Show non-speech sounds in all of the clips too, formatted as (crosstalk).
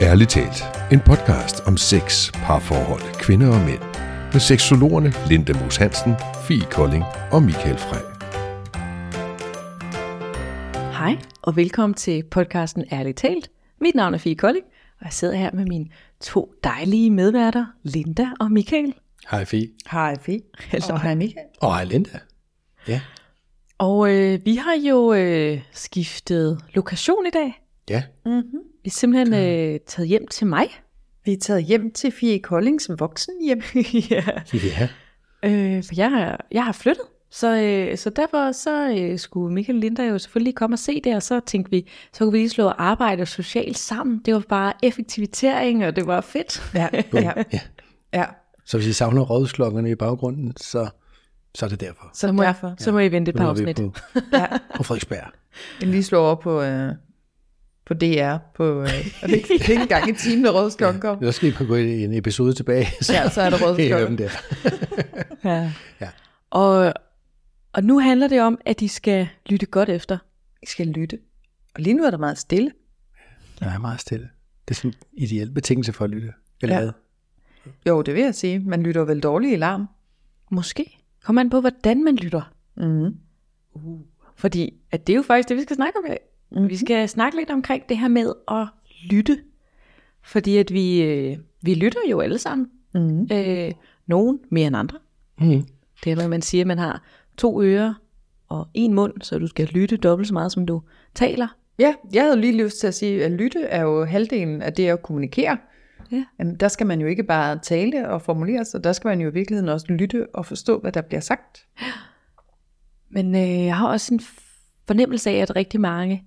Ærligt talt, en podcast om sex, parforhold, kvinder og mænd. Med seksologerne Linda Moos Hansen, Fie Kolding og Michael Frey. Hej, og velkommen til podcasten Ærligt talt. Mit navn er Fie Kolding, og jeg sidder her med mine to dejlige medværter, Linda og Michael. Hej Fie. Hej Fie. Og hej Michael. Og hej Linda. Ja. Og øh, vi har jo øh, skiftet lokation i dag. Ja. Mm-hmm. Vi er simpelthen øh, taget hjem til mig. Vi er taget hjem til Fie Koldings voksenhjem. (laughs) ja. Ja. Øh, for jeg, har- jeg har flyttet, så, øh, så derfor så øh, skulle Michael og Linda jo selvfølgelig komme og se det, og så tænkte vi, så kunne vi lige slå arbejde og socialt sammen. Det var bare effektivitering, og det var fedt. Ja, ja, ja. ja. Så hvis I savner rådsklokkerne i baggrunden, så, så er det derfor. Så, må, derfor. så må I vente et par afsnit. på, Ja. på Frederiksberg. Jeg lige slå over på, øh, på DR. På, øh, og det, er ikke- det er ikke engang en time, der rødsklokken kom. Så skal I gå en episode tilbage. Så Ja, så er dem rødsklokken. der. (laughs) Ja. Ja. Og, og nu handler det om, at de skal lytte godt efter. I skal lytte. Og lige nu er der meget stille. Der er meget stille. Det er sådan en ideel betingelse for at lytte. Eller Ja. hvad? Jo, det vil jeg sige. Man lytter vel dårligt i larm. Måske. Kom an på, hvordan man lytter. Mm. Fordi at det er jo faktisk det, vi skal snakke om. Mm-hmm. Vi skal snakke lidt omkring det her med at lytte. Fordi at vi, øh, vi lytter jo alle sammen. Mm. Øh, nogen mere end andre. Mm. Det er, når man siger, at man har to ører og en mund, så du skal lytte dobbelt så meget, som du taler. Ja, jeg havde lige lyst til at sige, at lytte er jo halvdelen af det at kommunikere. Ja. Jamen, der skal man jo ikke bare tale og formulere sig, der skal man jo i virkeligheden også lytte og forstå, hvad der bliver sagt. Men øh, jeg har også en fornemmelse af, at rigtig mange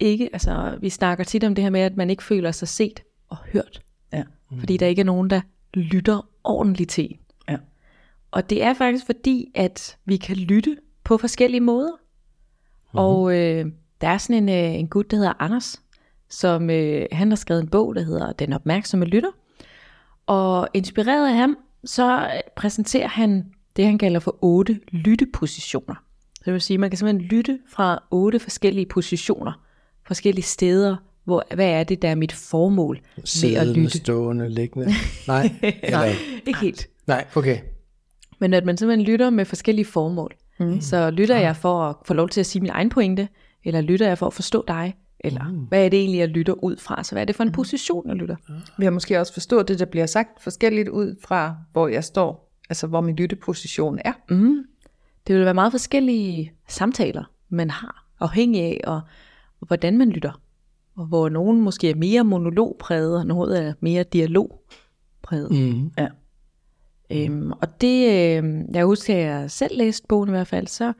ikke, altså vi snakker tit om det her med, at man ikke føler sig set og hørt. Ja. Fordi der ikke er nogen, der lytter ordentligt til. Ja. Og det er faktisk fordi, at vi kan lytte på forskellige måder. Mm-hmm. Og øh, der er sådan en, øh, en gut, der hedder Anders, som øh, han har skrevet en bog, der hedder Den opmærksomme lytter. Og inspireret af ham, så øh, præsenterer han det, han kalder for otte lyttepositioner. Så det vil sige, at man kan simpelthen lytte fra otte forskellige positioner, forskellige steder, hvor, hvad er det, der er mit formål med at Siddende, lytte. stående, liggende. (laughs) Nej. Eller, Ikke helt. nej, okay. Men at man simpelthen lytter med forskellige formål. Mm. Så lytter jeg for at få lov til at sige min egen pointe, eller lytter jeg for at forstå dig, eller mm. hvad er det egentlig, jeg lytter ud fra? Så hvad er det for en position, jeg lytter? Vi har måske også forstået det, der bliver sagt forskelligt ud fra, hvor jeg står, altså hvor min lytteposition er. Mm. Det vil være meget forskellige samtaler, man har, afhængig af, og hvordan man lytter. Og hvor nogen måske er mere monologpræget, og noget er mere dialogpræget. Mm. Ja. Øhm, og det, øh, jeg husker, at jeg selv læste bogen i hvert fald, så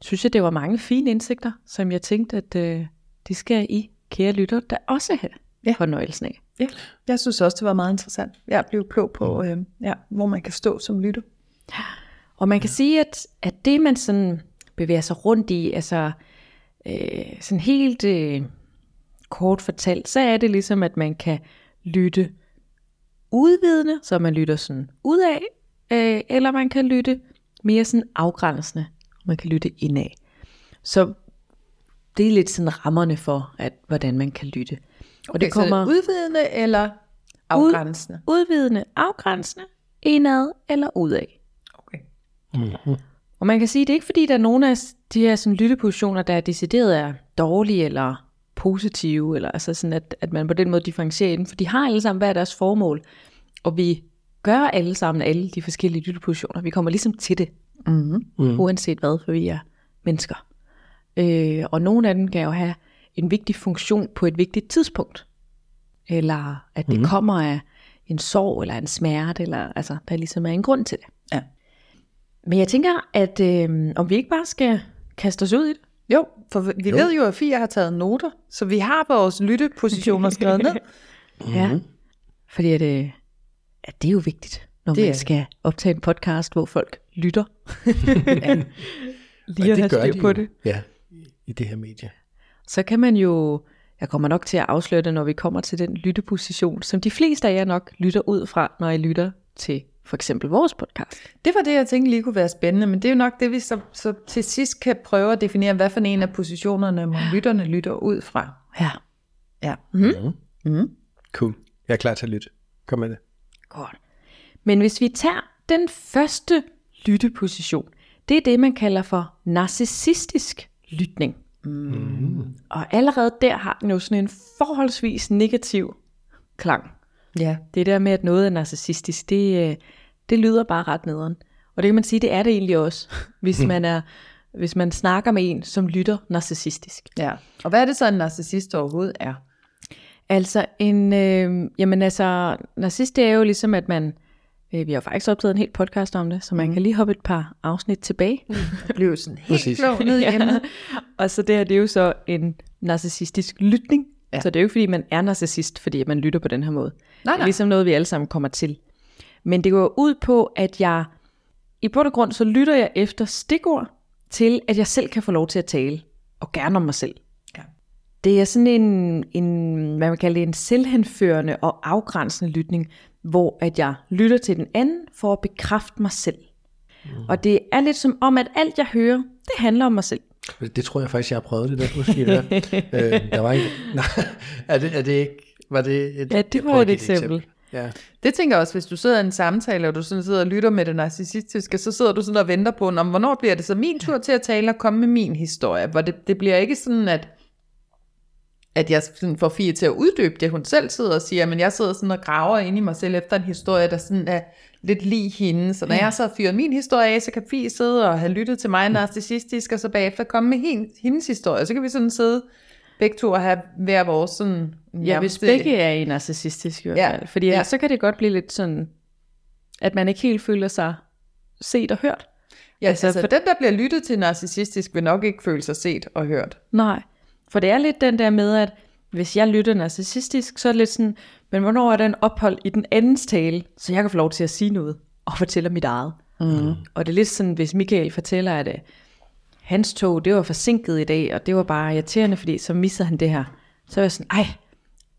synes jeg, det var mange fine indsigter, som jeg tænkte, at øh, det skal I, kære lytter, der også have ja. Ja. fornøjelsen af. Ja, jeg synes også, det var meget interessant. Jeg blev klog på, øh, ja, hvor man kan stå som lytter. Og man kan sige, at, at det man sådan bevæger sig rundt i, altså øh, sådan helt øh, kort fortalt, så er det ligesom, at man kan lytte udvidende, så man lytter sådan udad, øh, eller man kan lytte mere sådan afgrænsende, man kan lytte indad. Så det er lidt sådan rammerne for, at hvordan man kan lytte. Og Okay, det kommer så udvidende eller afgrænsende? udvidende, afgrænsende, indad eller udad. Okay. Og man kan sige, at det er ikke fordi, der er nogle af de her sådan, lyttepositioner, der er decideret er dårlige eller positive, eller altså sådan, at, at man på den måde differentierer i dem, for de har alle sammen hver deres formål, og vi gør alle sammen alle de forskellige lyttepositioner. Vi kommer ligesom til det, Mm-hmm. mm. uanset hvad, for vi er mennesker. Øh, og nogle af dem kan jo have en vigtig funktion på et vigtigt tidspunkt, eller at det mm. kommer af en sorg eller en smerte, eller altså, der ligesom er en grund til det. Ja. Men jeg tænker, at øh, om vi ikke bare skal kaste os ud i det. Jo, for vi Jo. ved jo, at Fie har taget noter, så vi har vores lyttepositioner skrevet ned. (laughs) Ja. Fordi at, øh, at det er jo vigtigt, når Det man er det. skal optage en podcast, hvor folk lytter. (laughs) Ja. Lige at have styr de på jo. det. Ja, i- i det her medie. Så kan man jo, jeg kommer nok til at afsløre det, når vi kommer til den lytteposition, som de fleste af jer nok lytter ud fra, når I lytter til for eksempel vores podcast. Det var det, jeg tænkte lige kunne være spændende, men det er jo nok det, vi så, så til sidst kan prøve at definere, hvad for en af positionerne må lytterne lytter ud fra. Ja. Ja. Mm-hmm. Mm. Cool. Jeg er klar til at lytte. Kom med det. Godt. Men hvis vi tager den første lytteposition, det er det, man kalder for narcissistisk lytning. Mm. Og allerede der har den jo sådan en forholdsvis negativ klang. Ja. Det der med, at noget er narcissistisk, det, øh, det lyder bare ret nederen. Og det kan man sige, det er det egentlig også, (laughs) hvis man, er, hvis man snakker med en, som lytter narcissistisk. ja. Og hvad er det så, en narcissist overhovedet er? Altså en, øh, jamen altså, narcissist det er jo ligesom, at man, øh, vi har jo faktisk optaget en helt podcast om det, så man mm. kan lige hoppe et par afsnit tilbage. Jeg blev sådan helt Præcis. klog ned (laughs) i emnet. Og så det her, det er jo så en narcissistisk lytning. Ja. Ja. Så det er jo ikke, fordi man er narcissist, fordi man lytter på den her måde. Nej, Det nej. er ligesom noget, vi alle sammen kommer til. Men det går ud på, at jeg i bund og grund, så lytter jeg efter stikord til, at jeg selv kan få lov til at tale. Og gerne om mig selv. Ja. Det er sådan en, en, hvad man kalder det, en selvhenførende og afgrænsende lytning, hvor at jeg lytter til den anden for at bekræfte mig selv. Mm. Og det er lidt som om, at alt jeg hører, det handler om mig selv. Det tror jeg faktisk, jeg har prøvet det der. Måske der. (laughs) øh, der var ikke... (laughs) Nej, er det, er det ikke... Var det et, Ja, det var et give eksempel. Ja. Det tænker jeg også, hvis du sidder i en samtale, og du sådan sidder og lytter med det narcissistiske, så sidder du sådan og venter på, om hvornår bliver det så min tur til at tale og komme med min historie. Hvor det, det bliver ikke sådan, at, at jeg sådan får Fie til at uddybe det, hun selv sidder og siger, men jeg sidder sådan og graver ind i mig selv efter en historie, der sådan er lidt lige hende. Så når jeg så har fyret min historie af, så kan Fie sidde og have lyttet til mig narcissistisk, og så bagefter komme med hendes historie. Så kan vi sådan sidde begge to og have hver vores sådan... Ja, hvis begge er i narcissistisk i hvert Ja, fald. Fordi ja. så kan det godt blive lidt sådan, at man ikke helt føler sig set og hørt. Ja, altså, Altså, for den, der bliver lyttet til narcissistisk, vil nok ikke føle sig set og hørt. Nej, for det er lidt den der med, at hvis jeg lytter narcissistisk, så er det lidt sådan, men hvornår er der en ophold i den andens tale, så jeg kan få lov til at sige noget og fortælle mit eget. Mm. Og det er lidt sådan, hvis Michael fortæller, at uh, hans tog, det var forsinket i dag, og det var bare irriterende, fordi så missede han det her. Så er jeg sådan, ej,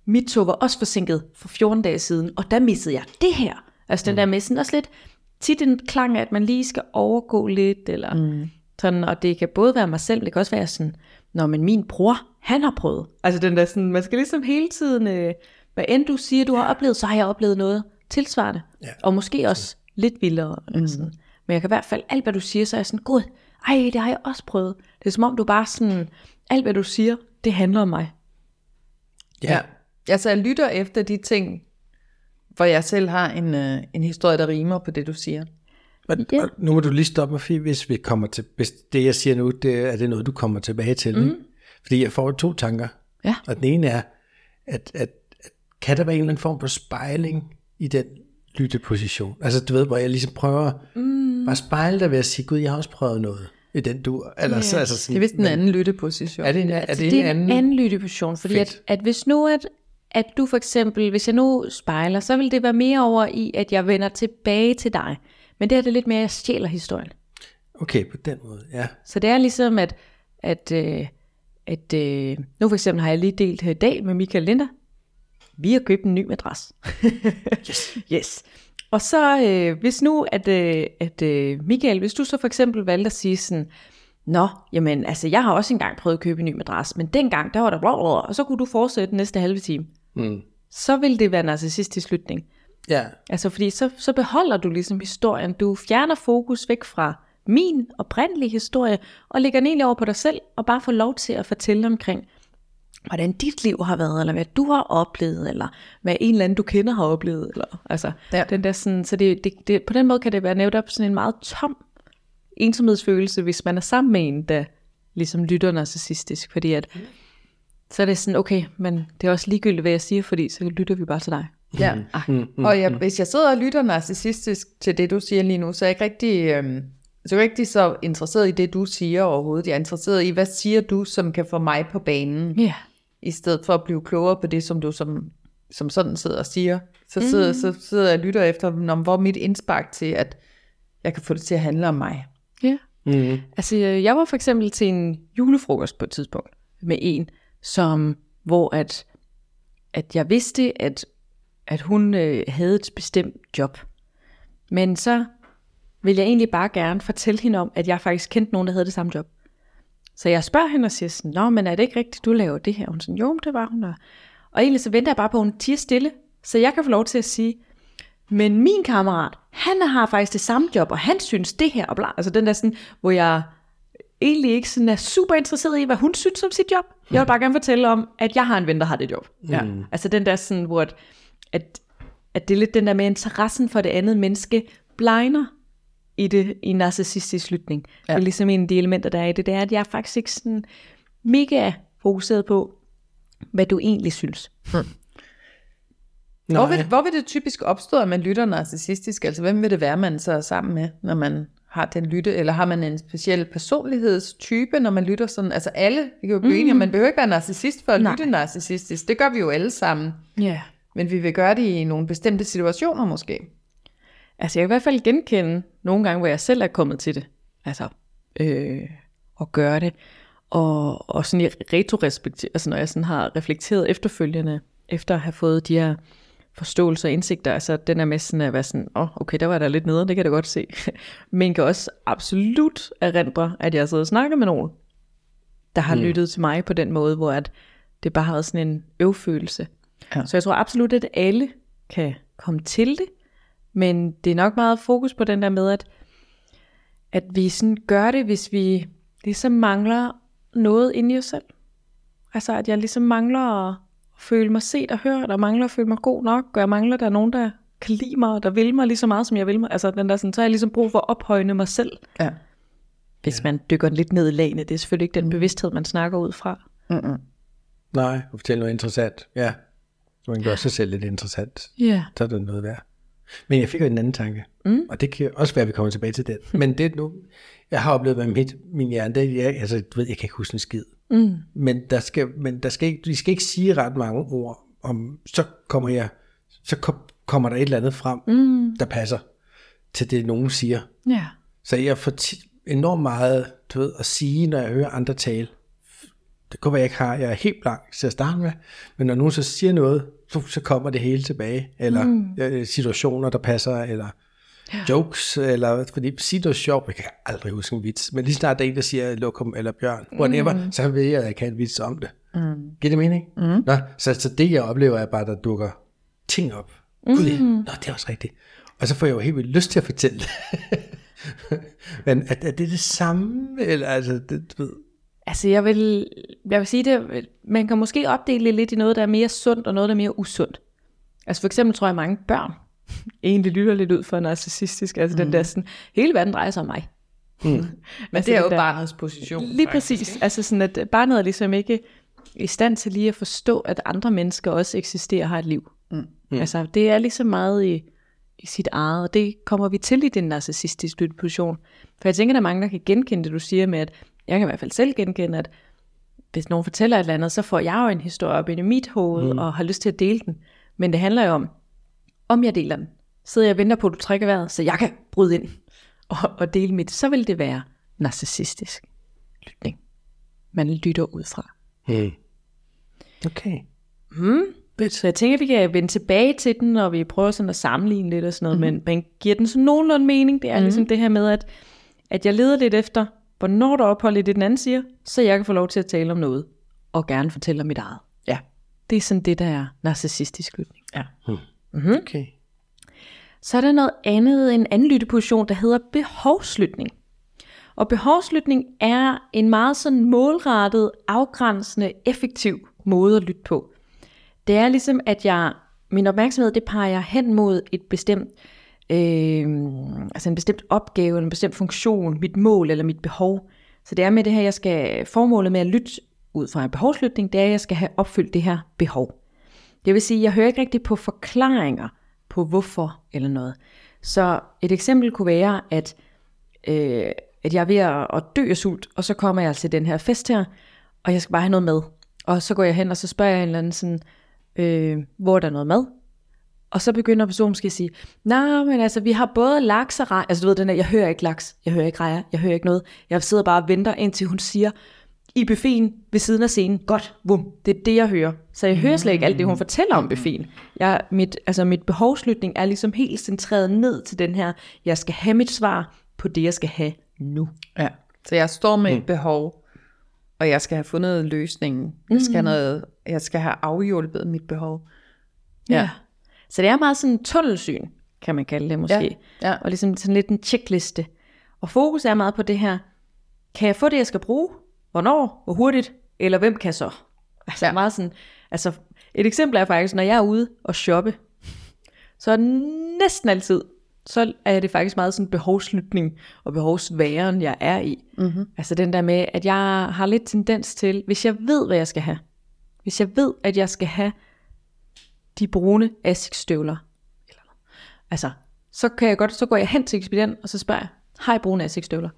mit tog var også forsinket for 14 dage siden, og der missede jeg det her. Altså den der med sådan også lidt, tit en klang af, at man lige skal overgå lidt, eller mm. sådan, og det kan både være mig selv, men det kan også være sådan, når men min bror, han har prøvet. Altså den der sådan, man skal ligesom hele tiden, øh, hvad end du siger, du har oplevet, så har jeg oplevet noget tilsvarende. Ja. Og måske også lidt vildere. Mm. Sådan. Men jeg kan i hvert fald, alt hvad du siger, så er jeg sådan, gud, ej, det har jeg også prøvet. Det er som om du bare sådan, alt hvad du siger, det handler om mig. Ja. Altså jeg lytter efter de ting, hvor jeg selv har en, øh, en historie, der rimer på det, du siger. Men, Ja. og nu må du lige stoppe mig, Fie, hvis, vi kommer til, hvis det, jeg siger nu, det, er det noget, du kommer tilbage til. Mm. Ikke? Fordi jeg får to tanker. Ja. Og den ene er, at, at, at kan der være en eller anden form for spejling i den lytteposition? Altså du ved, hvor jeg ligesom prøver mm. bare at spejle dig ved at sige, gud, jeg har også prøvet noget i den du. Eller, så, altså sådan, Det er vist en men- anden lytteposition. Er det en, er Altså, det det en er anden? en anden lytteposition, fordi Fedt. at, at hvis nu, at, at du for eksempel, hvis jeg nu spejler, så vil det være mere over i, at jeg vender tilbage til dig. Men det her det er lidt mere, at jeg stjæler historien. Okay, på den måde, ja. Så det er ligesom, at, at, øh, at øh, nu for eksempel har jeg lige delt her i dag med Michael Linder. Vi har købt en ny madras. yes. (laughs) yes. Og så, øh, hvis nu, at, øh, at øh, Michael, hvis du så for eksempel valgte at sige sådan, Nå, jamen altså, jeg har også engang prøvet at købe en ny madras, men dengang, der var der blå, og så kunne du fortsætte den næste halve time. Mm. Så vil det være narcissistisk lytning. Ja, Altså fordi så, så beholder du ligesom historien. Du fjerner fokus væk fra min oprindelige historie, og lægger den egentlig over på dig selv, og bare får lov til at fortælle omkring, hvordan dit liv har været, eller hvad du har oplevet, eller hvad en eller anden du kender har oplevet. Eller, altså, Ja. den der sådan, så det, det, det, på den måde kan det være netop sådan en meget tom ensomhedsfølelse, hvis man er sammen med en, der ligesom lytter narcissistisk, fordi at, så er det sådan, okay, men det er også ligegyldigt, hvad jeg siger, fordi så lytter vi bare til dig. Ja. Mm, Og jeg, hvis jeg sidder og lytter narcissistisk til det, du siger lige nu, så er jeg ikke rigtig, øhm, så er jeg ikke rigtig så interesseret i det, du siger overhovedet. Jeg er interesseret i, hvad siger du, som kan få mig på banen, Ja. I stedet for at blive klogere på det, som du som, som sådan sidder og siger. Så sidder, mm. så sidder jeg og lytter efter, om, hvor mit indspark til, at jeg kan få det til at handle om mig. Ja. mm. Altså, øh, jeg var for eksempel til en julefrokost på et tidspunkt med en, som, hvor at, at jeg vidste, at, at hun øh, havde et bestemt job. Men så ville jeg egentlig bare gerne fortælle hende om, at jeg faktisk kendte nogen, der havde det samme job. Så jeg spørger hende og siger sådan, Nå, men er det ikke rigtigt, du laver det her? Hun sådan, jo, det var hun der. Og egentlig så venter jeg bare på, at hun tiger stille, så jeg kan få lov til at sige, men min kammerat, han har faktisk det samme job, og han synes det her, og bla. Altså den der sådan, hvor jeg egentlig ikke sådan er super interesseret i, hvad hun synes om sit job. Jeg vil bare gerne fortælle om, at jeg har en ven, der har det job. Ja. Altså den der sådan, hvor at, at, at det er lidt den der med interessen for det andet menneske blinder i det i narcissistisk slutning. Ja. Det er ligesom en af de elementer, der er i det, det er, at jeg er faktisk ikke sådan mega fokuseret på, hvad du egentlig synes. Hvor vil, hvor vil det typisk opstå, at man lytter narcissistisk? Altså, hvem vil det være, man så er sammen med, når man har den lytte? Eller har man en speciel personlighedstype, når man lytter sådan? Altså alle, vi kan jo blive mm. enige, man behøver ikke være narcissist for at Nej. lytte narcissistisk. Det gør vi jo alle sammen. Ja. Men vi vil gøre det i nogle bestemte situationer måske. Altså jeg kan i hvert fald genkende nogle gange, hvor jeg selv er kommet til det. Altså, øh, at gøre det. Og, og sådan i retrorespektiv, altså når jeg sådan har reflekteret efterfølgende, efter at have fået de her forståelser og indsigter, altså den er med sådan at være sådan, åh, oh, okay, der var der lidt nede, det kan jeg da godt se. (laughs) Men kan også absolut erindre, at jeg har siddet og snakket med nogen, der har mm. lyttet til mig på den måde, hvor at det bare har været sådan en øvfølelse. Ja. Så jeg tror absolut, at alle kan komme til det, men det er nok meget fokus på den der med, at, at vi sådan gør det, hvis vi ligesom mangler noget inde i os selv. Altså at jeg ligesom mangler at føle mig set og hørt, og mangler at føle mig god nok, og jeg mangler, at der er nogen, der kan lide mig, og der vil mig lige så meget, som jeg vil mig. Altså den der sådan, så har jeg ligesom brug for at ophøjne mig selv, Ja. hvis man dykker lidt ned i lagene. Det er selvfølgelig ikke den bevidsthed, man snakker ud fra. Mm-mm. Nej, og fortælle noget interessant. Ja, så man gør sig selv lidt interessant. Ja. Så er det noget værd. Men jeg fik jo en anden tanke, mm. og det kan også være, at vi kommer tilbage til den. (laughs) Men det nu, jeg har oplevet med mit, min hjerne, det er, jeg, altså, du ved, jeg kan ikke huske en skid. Mm. Men, der skal, men der skal ikke, vi skal ikke sige ret mange ord om, så kommer jeg, så kom, kommer der et eller andet frem, mm. der passer til det, nogen siger. Ja. Så jeg får ti- enormt meget du ved, at sige, når jeg hører andre tale. Det kan være, jeg ikke har. Jeg er helt blank til at starte med. Men når nogen så siger noget, så, så kommer det hele tilbage. Eller mm. situationer, der passer, eller ja. jokes, eller fordi sig noget sjovt. Jeg kan aldrig huske en vits. Men lige snart der er en, der siger lokum eller bjørn, whatever, mm. så ved jeg, at jeg kan en vits om det. Mm. Giver det mening? Mm. Nå, så, så det, jeg oplever, er bare, at der dukker ting op. Gud, ja. Nå, det er også rigtigt. Og så får jeg jo helt vildt lyst til at fortælle. (laughs) Men er, er det det samme? Eller altså, det, du ved, Altså jeg vil, jeg vil sige det, man kan måske opdele det lidt i noget, der er mere sundt og noget, der er mere usundt. Altså for eksempel tror jeg, at mange børn (laughs) egentlig lytter lidt ud for narcissistisk. Altså mm. den der sådan, hele verden drejer sig om mig. Mm. (laughs) Men Altså, det er jo der- barnets position. Lige præcis. Altså sådan, at barnet er ligesom ikke i stand til lige at forstå, at andre mennesker også eksisterer og har et liv. Mm. Altså det er ligesom meget i, i sit eget, og det kommer vi til i den narcissistiske position. For jeg tænker, der er mange, der kan genkende det, du siger med, at jeg kan i hvert fald selv genkende, at hvis nogen fortæller et eller andet, så får jeg jo en historie op i mit hoved, mm. og har lyst til at dele den. Men det handler jo om, om jeg deler den, sidder jeg og venter på, at du trækker vejret, så jeg kan bryde ind og, og dele mit, så vil det være narcissistisk lytning. Man lytter ud fra. hmm. okay. Så jeg tænker, at vi kan vende tilbage til den, når vi prøver sådan at sammenligne lidt og sådan noget, mm. men, men giver den så nogenlunde mening? Det er mm. ligesom det her med, at, at jeg leder lidt efter, hvornår der er ophold i det, den anden siger, så jeg kan få lov til at tale om noget, og gerne fortælle om mit eget. Ja. Det er sådan det, der er narcissistisk lytning. ja. Okay. Så er der noget andet, en anden lytteposition, der hedder behovslytning. Og behovslytning er en meget sådan målrettet, afgrænsende, effektiv måde at lytte på. Det er ligesom, at jeg, min opmærksomhed, det peger hen mod et bestemt, øh, altså en bestemt opgave, en bestemt funktion, mit mål eller mit behov. Så det er med det her, jeg skal, formålet med at lytte ud fra en behovslytning, det er, at jeg skal have opfyldt det her behov. Det vil sige, at jeg hører ikke rigtig på forklaringer på hvorfor eller noget. Så et eksempel kunne være, at, øh, at jeg er ved at, at dø af sult, og så kommer jeg til den her fest her, og jeg skal bare have noget med. Og så går jeg hen, og så spørger jeg en eller anden sådan, øh, hvor er der noget mad? Og så begynder personen måske at sige, nej, men altså, vi har både laks og rejer. Altså, du ved, den der, jeg hører ikke laks, jeg hører ikke rejer, jeg hører ikke noget. Jeg sidder bare og venter, indtil hun siger, i buffeten ved siden af scenen, godt, vum, det er det, jeg hører. Så jeg hører slet ikke alt det, hun fortæller om buffeten. Jeg, mit, altså, mit behovslytning er ligesom helt centreret ned til den her, jeg skal have mit svar på det, jeg skal have nu. ja. Så jeg står med et behov, og jeg skal have fundet løsningen. Jeg skal, have noget, jeg skal have afhjulpet mit behov. Ja. Så det er meget sådan en tunnelsyn, kan man kalde det måske. Ja, ja. Og ligesom sådan lidt en checkliste. Og fokus er meget på det her, kan jeg få det, jeg skal bruge? Hvornår? Hvor hurtigt? Eller hvem kan så? Altså ja. meget sådan, altså et eksempel er faktisk, når jeg er ude og shoppe, så er næsten altid, så er det faktisk meget sådan behovslytning og behovsværen, jeg er i. Mm-hmm. Altså den der med, at jeg har lidt tendens til, hvis jeg ved, hvad jeg skal have, hvis jeg ved, at jeg skal have de brune Asics-støvler, altså, så kan jeg godt, så går jeg hen til ekspedient, og så spørger jeg, har I brune Asics-støvler?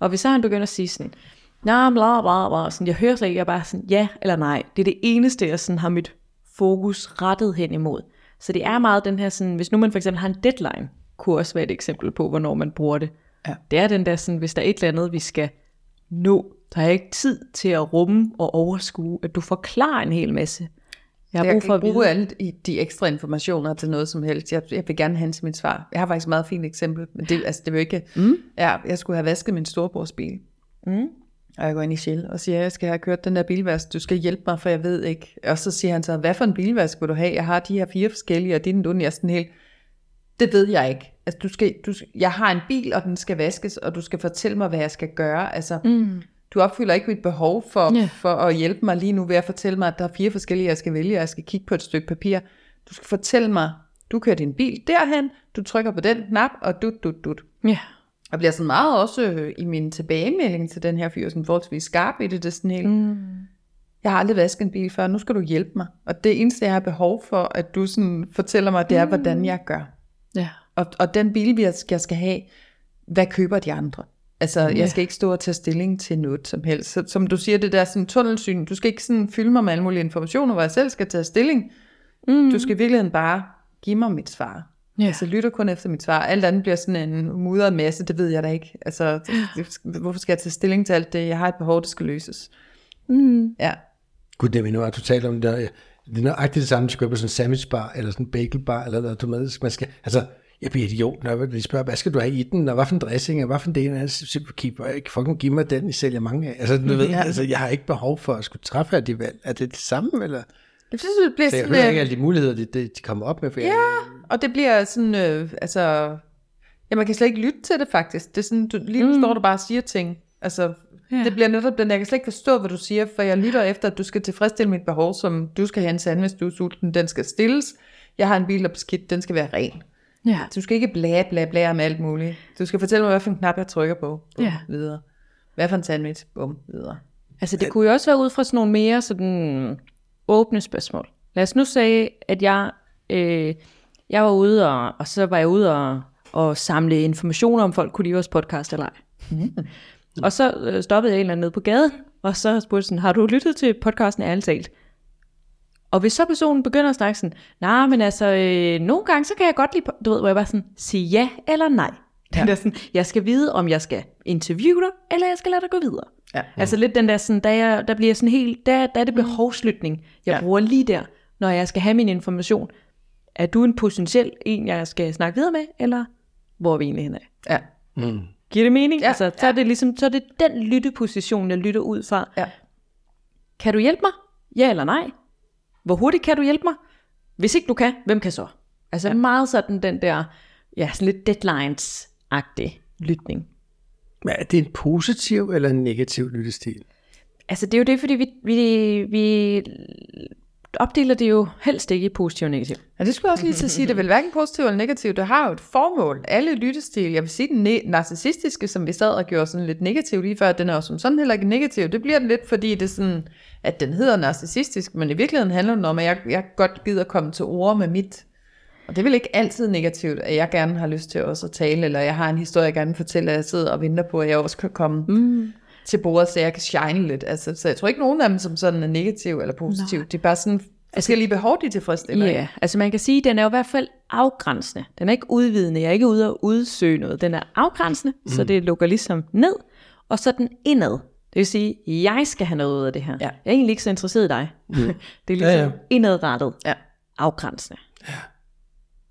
Og hvis så han begynder at sige sådan, nej, bla, bla, bla, sådan, jeg hører slet ikke, jeg bare sådan, ja eller nej. Det er det eneste, jeg sådan har mit fokus rettet hen imod. Så det er meget den her sådan, hvis nu man for eksempel har en deadline, kunne også være et eksempel på, hvornår man bruger det. Ja. Det er den der sådan, hvis der er et eller andet, vi skal nå, der er ikke tid til at rumme og overskue, at du forklarer en hel masse. Jeg har Jeg brug for at bruge vide. alle de- ekstra informationer til noget som helst. Jeg, jeg vil gerne have til mit svar. Jeg har faktisk et meget fint eksempel, men det, altså, det vil ikke... Mm. Ja, jeg skulle have vasket min storebrors bil. Mm. Og jeg går ind i Shell og siger, jeg skal have kørt den der bilvask, du skal hjælpe mig, for jeg ved ikke. Og så siger han så, hvad for en bilvask vil du have? Jeg har de her fire forskellige, og din dun, jeg sådan helt, det ved jeg ikke. Altså, du skal, du, jeg har en bil, og den skal vaskes, og du skal fortælle mig, hvad jeg skal gøre. Altså, mm. Du opfylder ikke mit behov for, Ja. for at hjælpe mig lige nu ved at fortælle mig, at der er fire forskellige, jeg skal vælge, og jeg skal kigge på et stykke papir. Du skal fortælle mig, du kører din bil derhen, du trykker på den knap, og dut, dut, dut. Ja. Jeg bliver sådan meget også øh, i min tilbagemelding til den her fyr, sådan forholdsvis skarp i det, det sådan helt, mm. jeg har aldrig vasket en bil før, nu skal du hjælpe mig. Og det eneste, jeg har behov for, at du sådan fortæller mig, det er, mm. hvordan jeg gør. Ja. Og, og den bil, jeg skal have, hvad køber de andre? Altså, yeah. jeg skal ikke stå og tage stilling til noget som helst. Så, som du siger, det der sådan tunnelsyn, du skal ikke sådan fylde mig med alle mulige informationer, hvor jeg selv skal tage stilling. Mm. Du skal i virkeligheden bare give mig mit svar. Ja. Altså, lytter kun efter mit svar. Alt andet bliver sådan en mudret masse, det ved jeg da ikke. Altså, det, hvorfor skal jeg tage stilling til alt det? Jeg har et behov, det skal løses. Mm. Ja. Gud, det er vi nu har totalt om det der. Det er nøjagtigt det samme, du går på sådan en sandwich bar, eller sådan en bagel bar, eller noget, du med, man skal, altså, jeg bliver idiot, når de spørger, hvad skal du have i den, og hvad for en dressing, og hvad for en del, og så fucking give mig den, I sælger mange af. Altså, du ved, Ja. altså, jeg har ikke behov for at skulle træffe af de valg. Er det det samme, eller? Jeg synes, det bliver Så jeg sådan, hører øh, ikke alle de muligheder, de, de, de kommer op med, for jeg, Og det bliver sådan, øh, altså, ja, man kan slet ikke lytte til det faktisk. Det er sådan, du, lige nu mm. står du bare og siger ting. Altså, Ja. ja. det bliver netop den, jeg kan slet ikke forstå, hvad du siger, for jeg lytter efter, at du skal tilfredsstille mit behov, som du skal have en sandwich, du er sulten, den skal stilles. Jeg har en bil, der er beskidt, den skal være ren. Ja. Du skal ikke bla bla bla om alt muligt. Du skal fortælle mig, hvad for en knap jeg trykker på. Bum, Ja. Videre. Hvad for en sandwich? Bum, videre. Altså det kunne jo også være ud fra sådan nogle mere sådan åbne spørgsmål. Lad os nu sige, at jeg, øh, jeg var ude, og, og så var jeg ude og, og samle informationer om folk kunne lide vores podcast eller ej. og så øh, stoppede jeg en eller anden nede på gaden, og så spurgte sådan, har du lyttet til podcasten ærligt talt? Og hvis så personen begynder at snakke sådan, nej, men altså, øh, nogle gange, så kan jeg godt lide, po-" du ved, hvor jeg bare sådan, sige ja eller nej. (laughs) Den der sådan, jeg skal vide, om jeg skal interviewe dig, eller jeg skal lade dig gå videre. Ja. Altså lidt den der sådan, der, jeg, der bliver sådan helt, der, der er det behovslytning, jeg Ja. bruger lige der, når jeg skal have min information. Er du en potentiel en, jeg skal snakke videre med, eller hvor er vi egentlig henad? Ja. mm. Giver det mening? Ja, Altså, så er det ligesom, så er det den lytteposition, jeg lytter ud fra. Ja. Kan du hjælpe mig? Ja eller nej? Hvor hurtigt kan du hjælpe mig? Hvis ikke du kan, hvem kan så? Altså ja. meget sådan den der, ja, sådan lidt deadlines-agtig lytning. Men er det en positiv eller en negativ lyttestil? Altså det er jo det, fordi vi, vi, vi opdeler det jo helst ikke i positiv og negativ. Ja, det skulle jeg også lige til at sige, det er vel hverken positivt eller negativt, det har jo et formål. Alle lyttestil, jeg vil sige den ne- narcissistiske, som vi sad og gjorde sådan lidt negativ lige før, den er jo som sådan heller ikke negativ. Det bliver den lidt, fordi det er sådan, at den hedder narcissistisk, men i virkeligheden handler den om, at jeg, jeg godt gider komme til ord med mit. Og det er vel ikke altid negativt, at jeg gerne har lyst til også at tale, eller jeg har en historie, jeg gerne vil fortælle, at jeg sidder og venter på, at jeg også kan komme mm. Til bordet, så jeg kan shine lidt. Altså, så jeg tror ikke, nogen af dem som sådan er negativ eller positiv. Det er bare sådan forskellige behov, de tilfredsstiller. Ja, ikke? altså man kan sige, at den er jo i hvert fald afgrænsende. Den er ikke udvidende. Jeg er ikke ude at udsøge noget. Den er afgrænsende, mm. så det lukker ligesom ned. Og så er den indad. Det vil sige, at jeg skal have noget ud af det her. Ja. Jeg er egentlig ikke så interesseret i dig. Mm. (laughs) det er ligesom Ja, ja, ja. ja. indadrettet. Ja. Afgrænsende.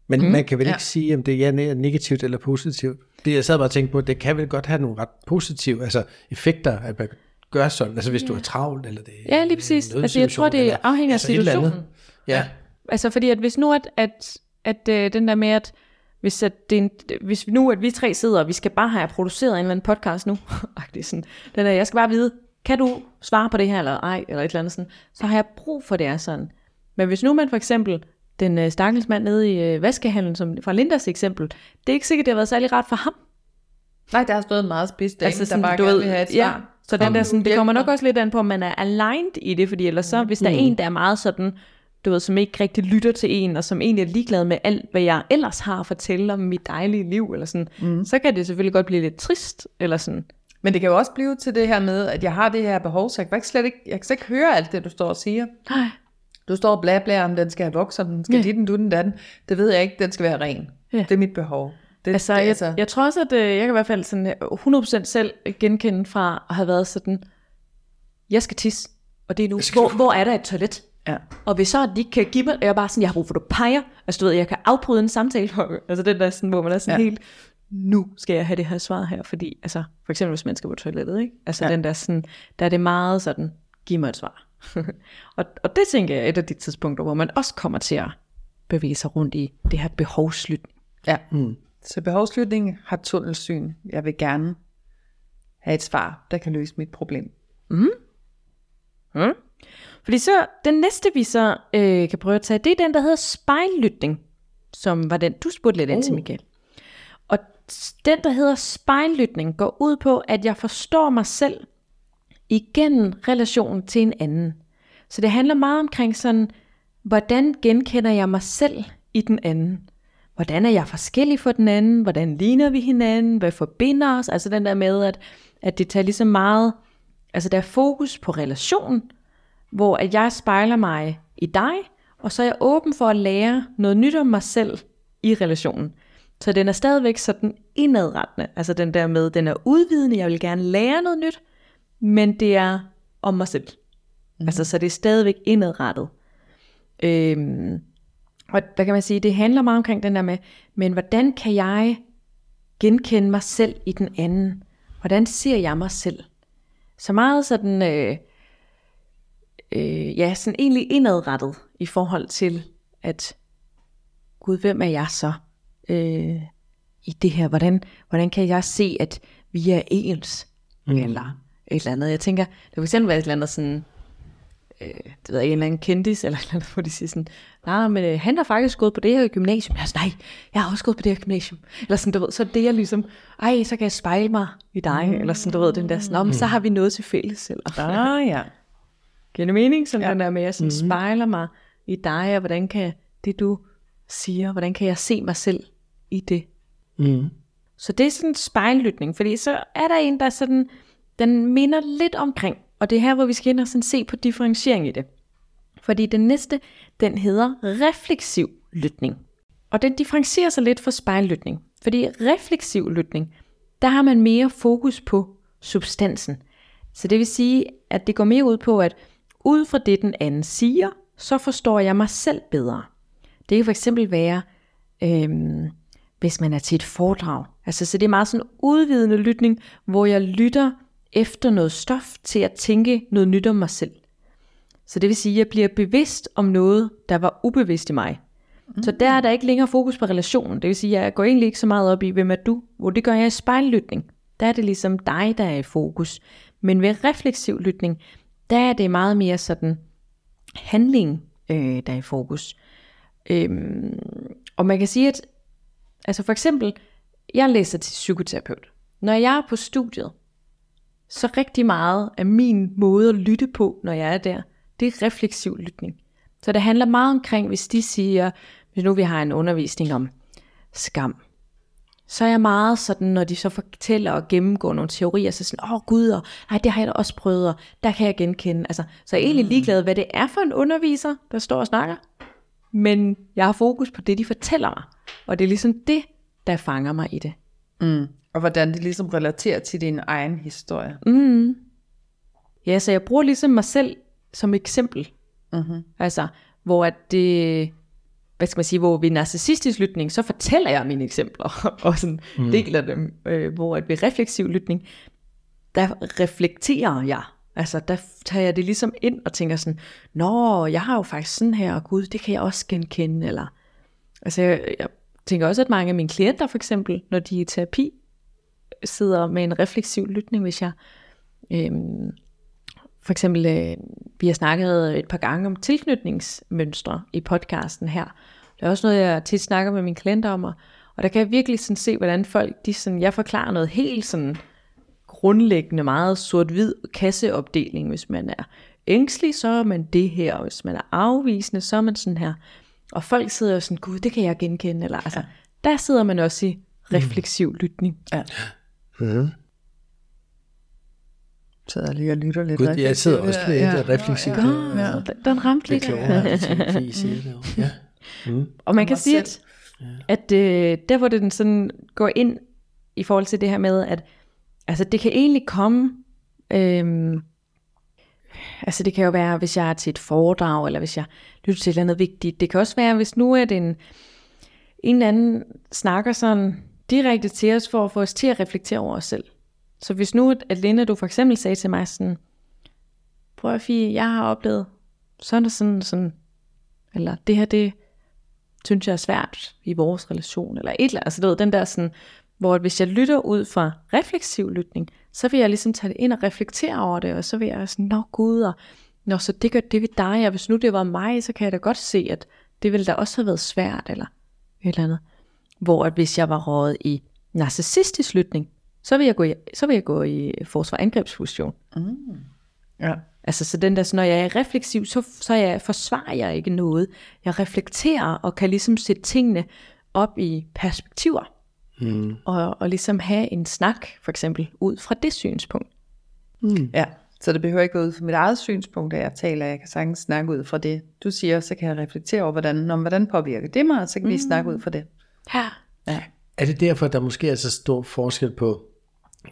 Men mm, man kan vel ja. ikke sige, om det er ne- negativt eller positivt. Det jeg sad bare og tænkte på, det kan vel godt have nogle ret positive altså effekter, at man gør sådan, altså hvis du er travlt, eller det Ja, lige præcis. Altså, jeg tror, det nødsituation, afhænger af altså eller andet. situationen. Ja, Altså fordi at hvis nu at, at, at øh, den der med at hvis, at det er en, hvis nu at vi tre sidder og vi skal bare have produceret en eller anden podcast nu, (laughs) agtig sådan, den der, jeg skal bare vide, kan du svare på det her eller ej, eller et eller andet sådan, så har jeg brug for det er sådan. Men hvis nu man for eksempel, den øh, stakkels mand nede i øh, vaskehandlen, som fra Lindas eksempel, det er ikke sikkert, det har været særlig rart for ham. Nej, der har stået en meget spids dame, altså, der bare du gerne ved, vil have et ja, svar. så den der sådan, det kommer nok også lidt an på, om man er aligned i det, fordi ellers så, hvis der er en, der er meget sådan, du ved, som ikke rigtig lytter til en, og som egentlig er ligeglad med alt, hvad jeg ellers har at fortælle om mit dejlige liv, eller sådan, mm. så kan det selvfølgelig godt blive lidt trist, eller sådan. Men det kan jo også blive til det her med, at jeg har det her behov, så jeg kan slet ikke, jeg kan slet ikke høre alt det, du står og siger. Nej. Du står og bla bla om, den skal have voks, om den skal Ja. dit, den du, den datten. Det ved jeg ikke, den skal være ren. Ja. Det er mit behov. Det, Altså, det, jeg, altså jeg tror også, at øh, jeg kan i hvert fald sådan øh, 100% selv genkende fra at have været sådan, jeg skal tisse, og det er nu, hvor, hvor er der et toilet? ja. Og hvis så, at de ikke kan give mig, og jeg er bare sådan, jeg har brug for, at du peger. Altså du ved, jeg kan afbryde en samtale, (laughs) altså den der sådan, hvor man er sådan ja. Helt, nu skal jeg have det her svar her, fordi, altså for eksempel hvis man skal på toilettet, ikke? Altså. Ja. den der sådan, der er det meget sådan, giv mig et svar. (laughs) og, og det tænker jeg er et af de tidspunkter, hvor man også kommer til at bevæge sig rundt i det her behovslytning. ja. Mm. Så behovslytning har tunnelsyn. Jeg vil gerne have et svar, der kan løse mit problem. Mm. Fordi så, den næste vi så øh, kan prøve at tage, det er den, der hedder spejllytning, som var den, du spurgte lidt ind til, Oh. Michael. Og den, der hedder spejllytning, går ud på, at jeg forstår mig selv igennem relationen til en anden. Så det handler meget omkring sådan, hvordan genkender jeg mig selv i den anden? Hvordan er jeg forskellig for den anden? Hvordan ligner vi hinanden? Hvad forbinder os? Altså den der med, at, at det tager ligesom meget, altså der er fokus på relationen, hvor at jeg spejler mig i dig, og så er jeg åben for at lære noget nyt om mig selv i relationen. Så den er stadigvæk sådan indadrettende, altså den der med, den er udvidende, jeg vil gerne lære noget nyt, men det er om mig selv. Mm. Altså så det er stadigvæk indadrettet. Øhm, og hvad kan man sige, det handler meget omkring den der med, men hvordan kan jeg genkende mig selv i den anden? Hvordan ser jeg mig selv? Så meget sådan, øh, øh, ja, sådan egentlig indadrettet i forhold til, at Gud, hvem er jeg så øh, i det her? Hvordan, hvordan kan jeg se, at vi er ens? Mm. Eller et eller andet. Jeg tænker, det kunne eksempel være et eller andet sådan, øh, det ved jeg, en eller anden kendis, eller et eller andet, hvor de siger sådan, nej, men øh, han har faktisk gået på det her gymnasium. Jeg er sådan, nej, jeg har også gået på det her gymnasium. Eller sådan, du ved, så er det jeg ligesom, ej, så kan jeg spejle mig i dig. Mm. Eller sådan, du ved, den der sådan, "Nå, men så har vi noget til fælles. Eller, Ah ja. Giver det mening? Sådan ja. Den der med, at jeg sådan mm-hmm. spejler mig i dig, og hvordan kan det, du siger, hvordan kan jeg se mig selv i det? Mm. Så det er sådan en spejllytning, fordi så er der en, der sådan, den minder lidt omkring, og det er her, hvor vi skal ind og sådan se på differentiering i det. Fordi den næste, den hedder refleksiv lytning. Og den differentierer sig lidt fra spejllytning. Fordi refleksiv lytning, der har man mere fokus på substansen. Så det vil sige, at det går mere ud på, at ud fra det, den anden siger, så forstår jeg mig selv bedre. Det kan for eksempel være, øhm, hvis man er til et foredrag. Altså, så det er meget sådan udvidende lytning, hvor jeg lytter efter noget stof til at tænke noget nyt om mig selv. Så det vil sige, at jeg bliver bevidst om noget, der var ubevidst i mig. Mm. Så der er der ikke længere fokus på relationen. Det vil sige, at jeg går egentlig ikke så meget op i, hvem er du? Hvor det gør jeg i spejllytning. Der er det ligesom dig, der er i fokus. Men ved refleksiv lytning, der er det meget mere sådan handling, øh, der er i fokus. Øhm, og man kan sige, at altså for eksempel, jeg læser til psykoterapeut. Når jeg er på studiet, så rigtig meget af min måde at lytte på, når jeg er der, det er refleksiv lytning. Så det handler meget omkring, hvis de siger, hvis nu vi har en undervisning om skam, så er jeg meget sådan, når de så fortæller og gennemgår nogle teorier, så sådan, åh oh, gud, og, nej, det har jeg da også prøvet, og der kan jeg genkende. Altså, så jeg er egentlig ligeglad, hvad det er for en underviser, der står og snakker, men jeg har fokus på det, de fortæller mig. Og det er ligesom det, der fanger mig i det. Mm. Og hvordan det ligesom relaterer til din egen historie. Mm. Ja, så jeg bruger ligesom mig selv som eksempel. Mm-hmm. Altså, hvor at det, hvad skal man sige, hvor ved narcissistisk lytning, så fortæller jeg mine eksempler, (laughs) og sådan mm. deler dem. Øh, hvor at ved refleksiv lytning, der reflekterer jeg Altså, der tager jeg det ligesom ind og tænker sådan, Nå, jeg har jo faktisk sådan her, og gud, det kan jeg også genkende, eller... Altså, jeg, jeg tænker også, at mange af mine klienter, for eksempel, når de er i terapi, sidder med en refleksiv lytning, hvis jeg... Øhm, for eksempel, øh, vi har snakket et par gange om tilknytningsmønstre i podcasten her. Det er også noget, jeg tit snakker med mine klienter om, og, og der kan jeg virkelig sådan se, hvordan folk, de sådan, jeg forklarer noget helt sådan grundlæggende meget sort-hvid kasseopdeling. Hvis man er ængstelig, så er man det her, og hvis man er afvisende, så er man sådan her. Og folk sidder jo sådan, gud, det kan jeg genkende. Eller, altså, der sidder man også i refleksiv lytning. Ja. Mm. Så jeg lige og lytter lidt. Gud, jeg sidder også lidt ja, refleksivt. Ja, ja. Den, den ramte Det lidt. er tænke, fordi I siger det. Ja. Mm. Og man kan sige, at, at øh, der hvor det den sådan går ind i forhold til det her med, at altså det kan egentlig komme, øhm, altså det kan jo være, hvis jeg er til et foredrag, eller hvis jeg lytter til et eller andet vigtigt. Det kan også være, hvis nu er det en, en eller anden snakker sådan direkte til os, for at få os til at reflektere over os selv. Så hvis nu, at- Linda, du for eksempel sagde til mig sådan, prøv at Fie, jeg har oplevet sådan og sådan sådan, eller det her, det, synes jeg er svært i vores relation, eller et eller andet. Altså, du ved, den der sådan, hvor hvis jeg lytter ud fra refleksiv lytning, så vil jeg ligesom tage det ind og reflektere over det, og så vil jeg sådan, nå gud, og nå, så det gør det ved dig, og hvis nu det var mig, så kan jeg da godt se, at det ville da også have været svært, eller et eller andet. Hvor at hvis jeg var rådet i narcissistisk lytning, så vil jeg gå i, så vil jeg gå i forsvar-angrebsfusion. Ja. Altså så den der, så når jeg er refleksiv, så, så jeg, forsvarer jeg ikke noget. Jeg reflekterer og kan ligesom sætte tingene op i perspektiver. Mm. Og, og ligesom have en snak, for eksempel, ud fra det synspunkt. ja. Så det behøver ikke være ud fra mit eget synspunkt, at jeg taler. Jeg kan sagtens snakke ud fra det, du siger, så kan jeg reflektere over, hvordan, om, hvordan påvirker det mig, og så kan vi snakke ud fra det. Ja. Ja. Er det derfor, der måske er så stor forskel på,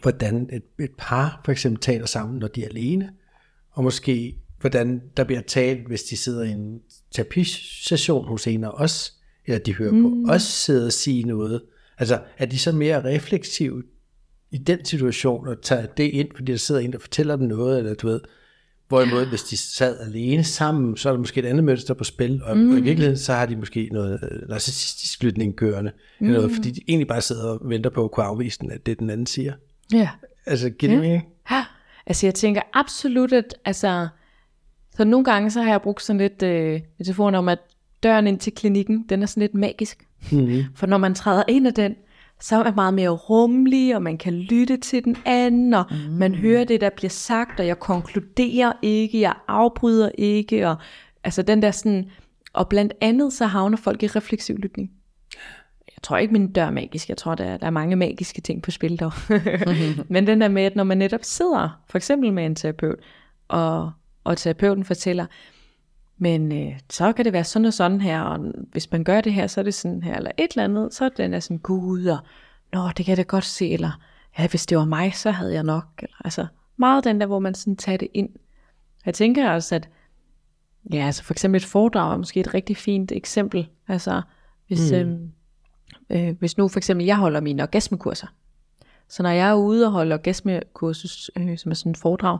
hvordan et, et par for eksempel taler sammen, når de er alene, og måske hvordan der bliver talt, hvis de sidder i en terapisession hos en af os, eller de hører mm. på os sidde og sige noget. Altså, er de så mere refleksive i den situation, og tager det ind, fordi der sidder en, der fortæller dem noget, eller du ved, Hvorimod, hvis de sad alene sammen, så er der måske et andet mønster på spil, og, mm. i virkeligheden, så har de måske noget øh, narcissistisk lytning kørende, mm. eller noget, fordi de egentlig bare sidder og venter på at kunne afvise den, at det den anden siger. Ja. Altså, giver det mening? Ja, altså jeg tænker absolut, at altså, så nogle gange så har jeg brugt sådan lidt øh, metaforen om, at døren ind til klinikken, den er sådan lidt magisk. Mm-hmm. For når man træder ind ad den, så er meget mere rummelig, og man kan lytte til den anden, og mm. man hører det, der bliver sagt, og jeg konkluderer ikke, jeg afbryder ikke, og altså den der sådan, og blandt andet så havner folk i refleksiv lytning. Jeg tror ikke, min dør er magisk. Jeg tror, der er, der er mange magiske ting på spil dog. (laughs) Men den der med, at når man netop sidder, for eksempel med en terapeut, og, og terapeuten fortæller, men øh, så kan det være sådan og sådan her, og hvis man gør det her, så er det sådan her, eller et eller andet, så er den er sådan, gud, og nå, det kan jeg da godt se, eller ja, hvis det var mig, så havde jeg nok, eller, altså meget den der, hvor man sådan tager det ind. Jeg tænker også, at ja, altså for eksempel et foredrag er måske et rigtig fint eksempel, altså hvis, mm. øh, øh, hvis nu for eksempel jeg holder mine orgasmekurser, så når jeg er ude og holde orgasmekursus, øh, som er sådan et foredrag,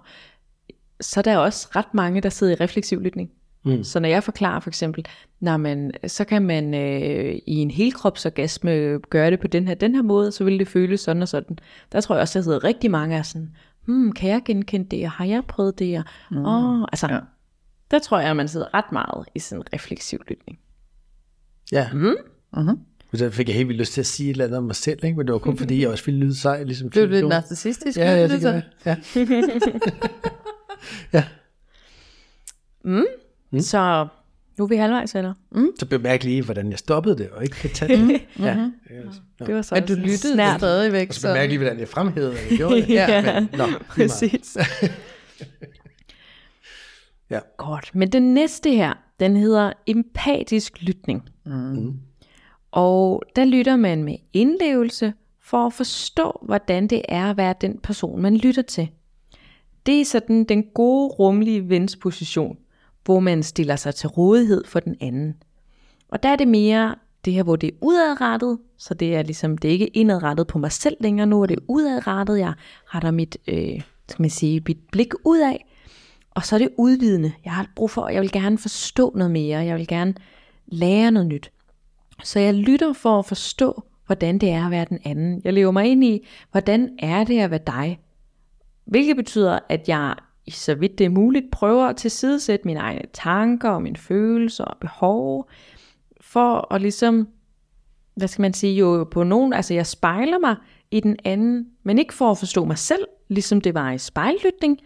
så er der også ret mange, der sidder i refleksiv lytning. Mm. Så når jeg forklarer for eksempel, når man, så kan man øh, i en helkropsorgasme gøre det på den her, den her måde, så vil det føles sådan og sådan. Der tror jeg også, der sidder rigtig mange af sådan, hmm, kan jeg genkende det, og har jeg prøvet det, og, mm. oh, altså, Ja. der tror jeg, at man sidder ret meget i sådan en refleksiv lytning. Ja. Mm. Mm-hmm. Og så fik jeg helt vildt lyst til at sige et eller andet om mig selv, ikke? men det var kun fordi, jeg også ville lyde sej. Ligesom du lidt Fie. narcissistisk? Ja, ja, det du gør jeg. Ja. (laughs) ja. Mm. Mm. Så nu er vi halvvejs, eller? Så bemærk lige, hvordan jeg stoppede det, og ikke kan tage det. ja. Mm-hmm. Det var så Men du lyttede snert. stadigvæk. Og så bemærk lige, hvordan jeg fremhævede, at jeg (laughs) gjorde det. Ja, Men, nå. Præcis. (laughs) Ja. Godt. Men den næste her, den hedder empatisk lytning. Mm. Og der lytter man med indlevelse for at forstå, hvordan det er at være den person, man lytter til. Det er sådan den gode, rummelige vens position, hvor man stiller sig til rådighed for den anden. Og der er det mere det her, hvor det er udadrettet, så det er ligesom, det er ikke indadrettet på mig selv længere, nu er det udadrettet, jeg retter mit, øh, skal man sige, mit blik udad, Og så er det udvidende. Jeg har brug for, jeg vil gerne forstå noget mere. Jeg vil gerne lære noget nyt. Så jeg lytter for at forstå, hvordan det er at være den anden. Jeg lever mig ind i, hvordan er det at være dig. Hvilket betyder, at jeg, så vidt det er muligt, prøver at tilsidesætte mine egne tanker og mine følelser og behov, for at ligesom, hvad skal man sige, jo på nogen, altså jeg spejler mig i den anden, men ikke for at forstå mig selv, ligesom det var i spejllytning,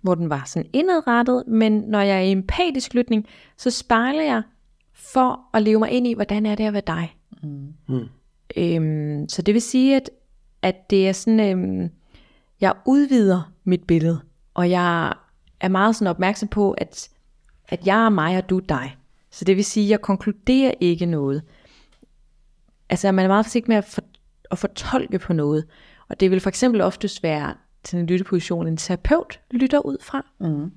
hvor den var sådan indadrettet, men når jeg er i empatisk lytning, så spejler jeg for at leve mig ind i, hvordan er det at være dig. Mm. Øhm, så det vil sige, at, at det er sådan, øhm, jeg udvider mit billede, og jeg er meget sådan opmærksom på, at, at jeg er mig, og du er dig. Så det vil sige, at jeg konkluderer ikke noget. Altså man er meget forsigtig med at, for, at fortolke på noget. Og det vil for eksempel oftest være til en lytteposition, en terapeut lytter ud fra. Mm.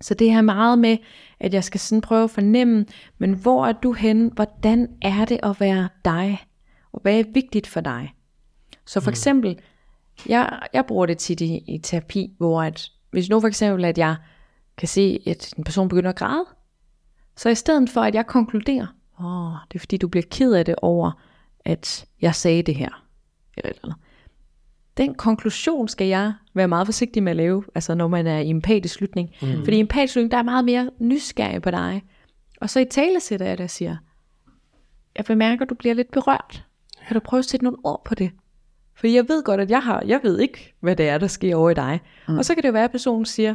Så det her meget med, at jeg skal sådan prøve at fornemme, men hvor er du hen? Hvordan er det at være dig? Og hvad er vigtigt for dig? Så for eksempel, jeg, jeg bruger det tit i, i terapi, hvor at, hvis nu for eksempel, at jeg kan se, at en person begynder at græde, så i stedet for, at jeg konkluderer, åh, oh, det er fordi, du bliver ked af det over, at jeg sagde det her, eller eller andet. Den konklusion skal jeg være meget forsigtig med at lave, altså når man er i empatisk slutning. Mm. Fordi i empatisk slutning, der er meget mere nysgerrig på dig. Og så i tale sætter jeg det og siger, jeg bemærker, at du bliver lidt berørt. Kan du prøve at sætte nogle ord på det? For jeg ved godt, at jeg har, jeg ved ikke, hvad det er, der sker over i dig. Mm. Og så kan det jo være, at personen siger,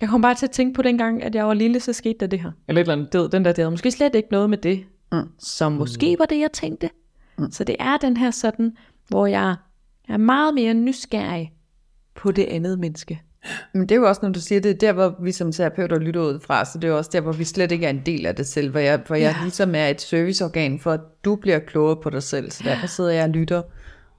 jeg kommer bare til at tænke på dengang, at jeg var lille, så skete der det her. Eller et eller andet, det, den der, det havde måske slet ikke noget med det, mm. som måske var det, jeg tænkte. Mm. Så det er den her sådan, hvor jeg er meget mere nysgerrig på det andet menneske. Men det er jo også, når du siger, det er der, hvor vi som terapeuter lytter ud fra, så det er jo også der, hvor vi slet ikke er en del af det selv, hvor jeg, hvor jeg ja. ligesom er et serviceorgan for, at du bliver klogere på dig selv, så derfor sidder jeg og lytter,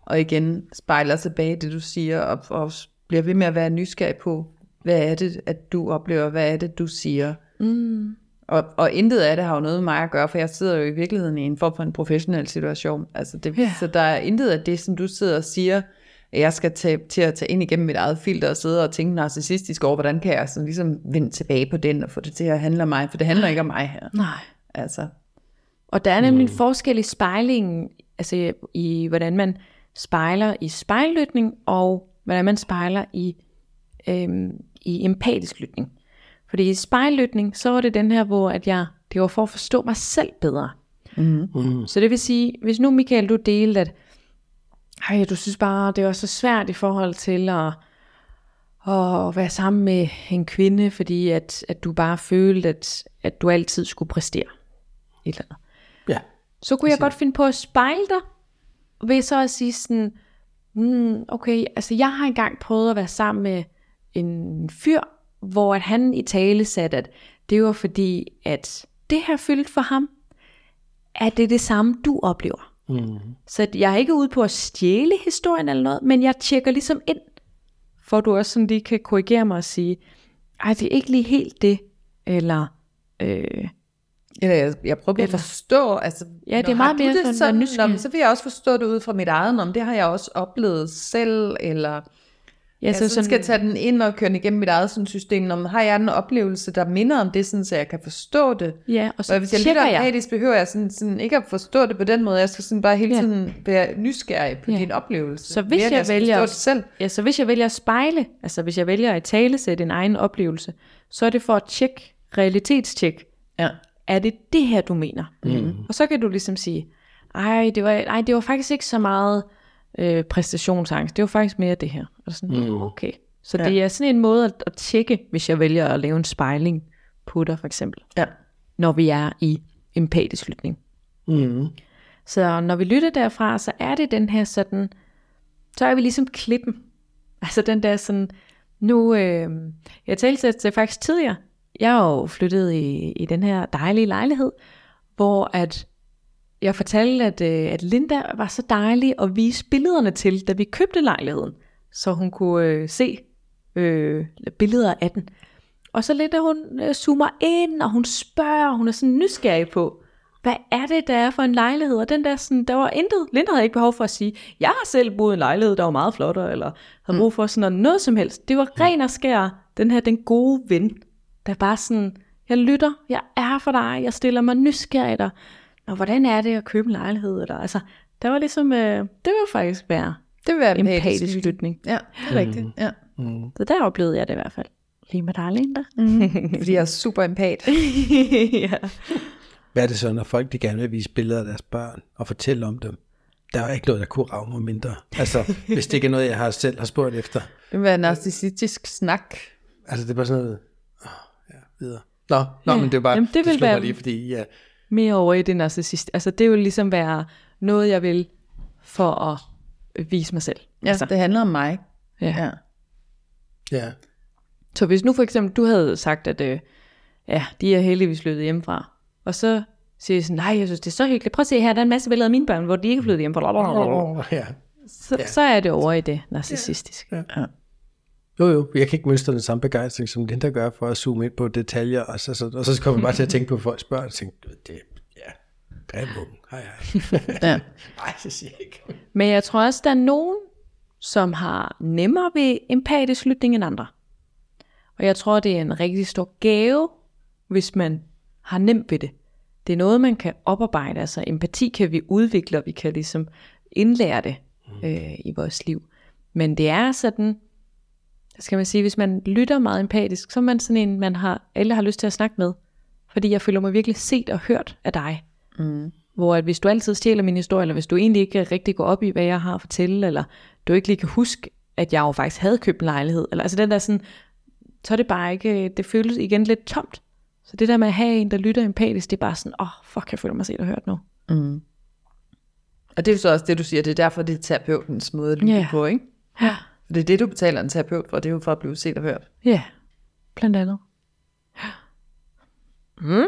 og igen spejler tilbage det, du siger, og, og bliver ved med at være nysgerrig på, hvad er det, at du oplever, hvad er det, du siger. Mm. Og, og intet af det har jo noget med mig at gøre, for jeg sidder jo i virkeligheden i en form for en professionel situation. Altså det, ja. Så der er intet af det, som du sidder og siger, at jeg skal tage, til at tage ind igennem mit eget filter og sidde og tænke narcissistisk over, hvordan kan jeg sådan ligesom vende tilbage på den og få det til at handle om mig, for det handler ikke om mig her. Nej. Altså. Og der er nemlig mm. en forskel i spejlingen, altså i hvordan man spejler i spejllytning, og hvordan man spejler i, øhm, i empatisk lytning. Fordi i spejllytning, så var det den her, hvor at jeg, det var for at forstå mig selv bedre. Mm. Mm. Så det vil sige, hvis nu Michael, du delte, at ej, du synes bare, det var så svært i forhold til at, at være sammen med en kvinde, fordi at, at du bare følte, at, at du altid skulle præstere. Et eller andet. Ja. Så kunne jeg godt finde på at spejle dig, ved så at sige sådan, mm, okay, altså jeg har engang prøvet at være sammen med en fyr, hvor at han i tale satte, at det var fordi, at det her fyldt for ham, at det er det samme, du oplever. Mm. Så jeg er ikke ude på at stjæle historien eller noget, men jeg tjekker ligesom ind, for du også sådan lige kan korrigere mig og sige, ej, det er ikke lige helt det, eller... Øh, eller jeg, jeg prøver at forstå, altså, ja, det er meget mere det sådan, sådan så vil jeg også forstå det ud fra mit eget, om det har jeg også oplevet selv, eller Ja, så, jeg sådan, skal tage den ind og køre den igennem mit eget sådan, system. Når har jeg en oplevelse, der minder om det, sådan, så jeg kan forstå det. Ja, og så og hvis jeg lytter jeg. behøver jeg sådan, sådan, ikke at forstå det på den måde. Jeg skal sådan bare hele tiden ja. være nysgerrig på ja. din oplevelse. Så hvis jeg, jeg vælger det selv. Ja, så hvis jeg vælger at spejle, altså hvis jeg vælger at tale sætte en egen oplevelse, så er det for at tjekke, realitetstjek. Ja. Er det det her, du mener? Mm. Og så kan du ligesom sige, ej, det var, ej, det var faktisk ikke så meget øh, præstationsangst. Det var faktisk mere det her. Og sådan, mm. okay. Så ja. det er sådan en måde at, at tjekke, hvis jeg vælger at lave en spejling på dig for eksempel. Ja. Når vi er i empatisk lytning. Mm. Så når vi lytter derfra, så er det den her sådan, så er vi ligesom klippen. Altså den der sådan, nu, øh, jeg talte til faktisk tidligere, jeg er jo flyttet i, i den her dejlige lejlighed, hvor at jeg fortalte, at, øh, at Linda var så dejlig at vise billederne til, da vi købte lejligheden, så hun kunne øh, se øh, billeder af den. Og så lidt, at hun øh, zoomer ind, og hun spørger, hun er sådan nysgerrig på, hvad er det, der er for en lejlighed? Og den der sådan, der var intet, Linda havde ikke behov for at sige, jeg har selv boet i en lejlighed, der var meget flottere, eller havde brug for sådan noget, noget som helst. Det var ren og skær, den her, den gode ven, der bare sådan, jeg lytter, jeg er for dig, jeg stiller mig nysgerrigt, og Nå, hvordan er det at købe en lejlighed? Eller, altså, der var ligesom, øh, det vil faktisk være Det vil være empatisk lytning. Ja, det er rigtigt. Ja. Så der oplevede jeg det i hvert fald. Lige med dig, Linda. (laughs) Fordi jeg er super empat. (laughs) ja. Hvad er det så, når folk de gerne vil vise billeder af deres børn og fortælle om dem? Der er jo ikke noget, der kunne rave mig mindre. Altså, (laughs) hvis det ikke er noget, jeg har selv har spurgt efter. Det vil være narcissistisk snak. Altså, det er bare sådan noget, videre. Nå, nå Ja. men det er bare, Jamen, det det, vil det slog være- mig lige, fordi ja, Mere over i det narcissist. Altså, det vil ligesom være noget, jeg vil for at vise mig selv. Ja, altså, det handler om mig. ja. Ja. ja, Så hvis nu for eksempel, du havde sagt, at øh, ja, de er heldigvis flyttet hjemmefra, og så siger jeg sådan, nej, jeg synes, det er så hyggeligt. Prøv at se her, der er en masse billeder af mine børn, hvor de ikke er flyttet hjemmefra. ja. Så, så er det over i det narcissistiske. Ja. Jo, jo, jeg kan ikke mønstre den samme begejstring, som Linda gør for at zoome ind på detaljer, og så, så, og så kommer jeg bare til at tænke på folks børn, og tænke, det, ja, grim unge, hej hej. Ja. (laughs) Nej, det siger jeg ikke. Men jeg tror også, der er nogen, som har nemmere ved empatisk lytning end andre. Og jeg tror, det er en rigtig stor gave, hvis man har nemt ved det. Det er noget, man kan oparbejde. Altså empati kan vi udvikle, og vi kan ligesom indlære det øh, i vores liv. Men det er sådan, skal man sige, hvis man lytter meget empatisk, så er man sådan en, man har, alle har lyst til at snakke med. Fordi jeg føler mig virkelig set og hørt af dig. Hvor at hvis du altid stjæler min historie, eller hvis du egentlig ikke rigtig går op i, hvad jeg har at fortælle, eller du ikke lige kan huske, at jeg jo faktisk havde købt en lejlighed, eller altså den der sådan, så er det bare ikke, det føles igen lidt tomt. Så det der med at have en, der lytter empatisk, det er bare sådan, åh, oh, fuck, jeg føler mig set og hørt nu. Og det er jo så også det, du siger, det er derfor, det er terapeutens måde at lytte Ja. på, ikke? Ja. Det er det, du betaler en terapeut for, det er jo for at blive set og hørt. Ja, blandt andet. Mm-hmm.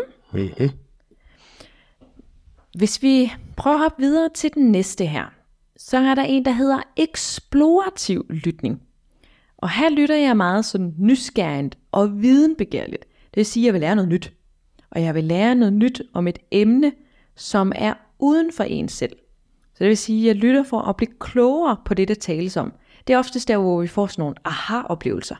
Hvis vi prøver at hoppe videre til den næste her, så er der en, der hedder eksplorativ lytning. Og her lytter jeg meget sådan nysgerrigt og videnbegærligt. Det vil sige, at jeg vil lære noget nyt. Og jeg vil lære noget nyt om et emne, som er uden for en selv. Så det vil sige, at jeg lytter for at blive klogere på det, der tales om. Det er oftest der, hvor vi får sådan nogle aha-oplevelser.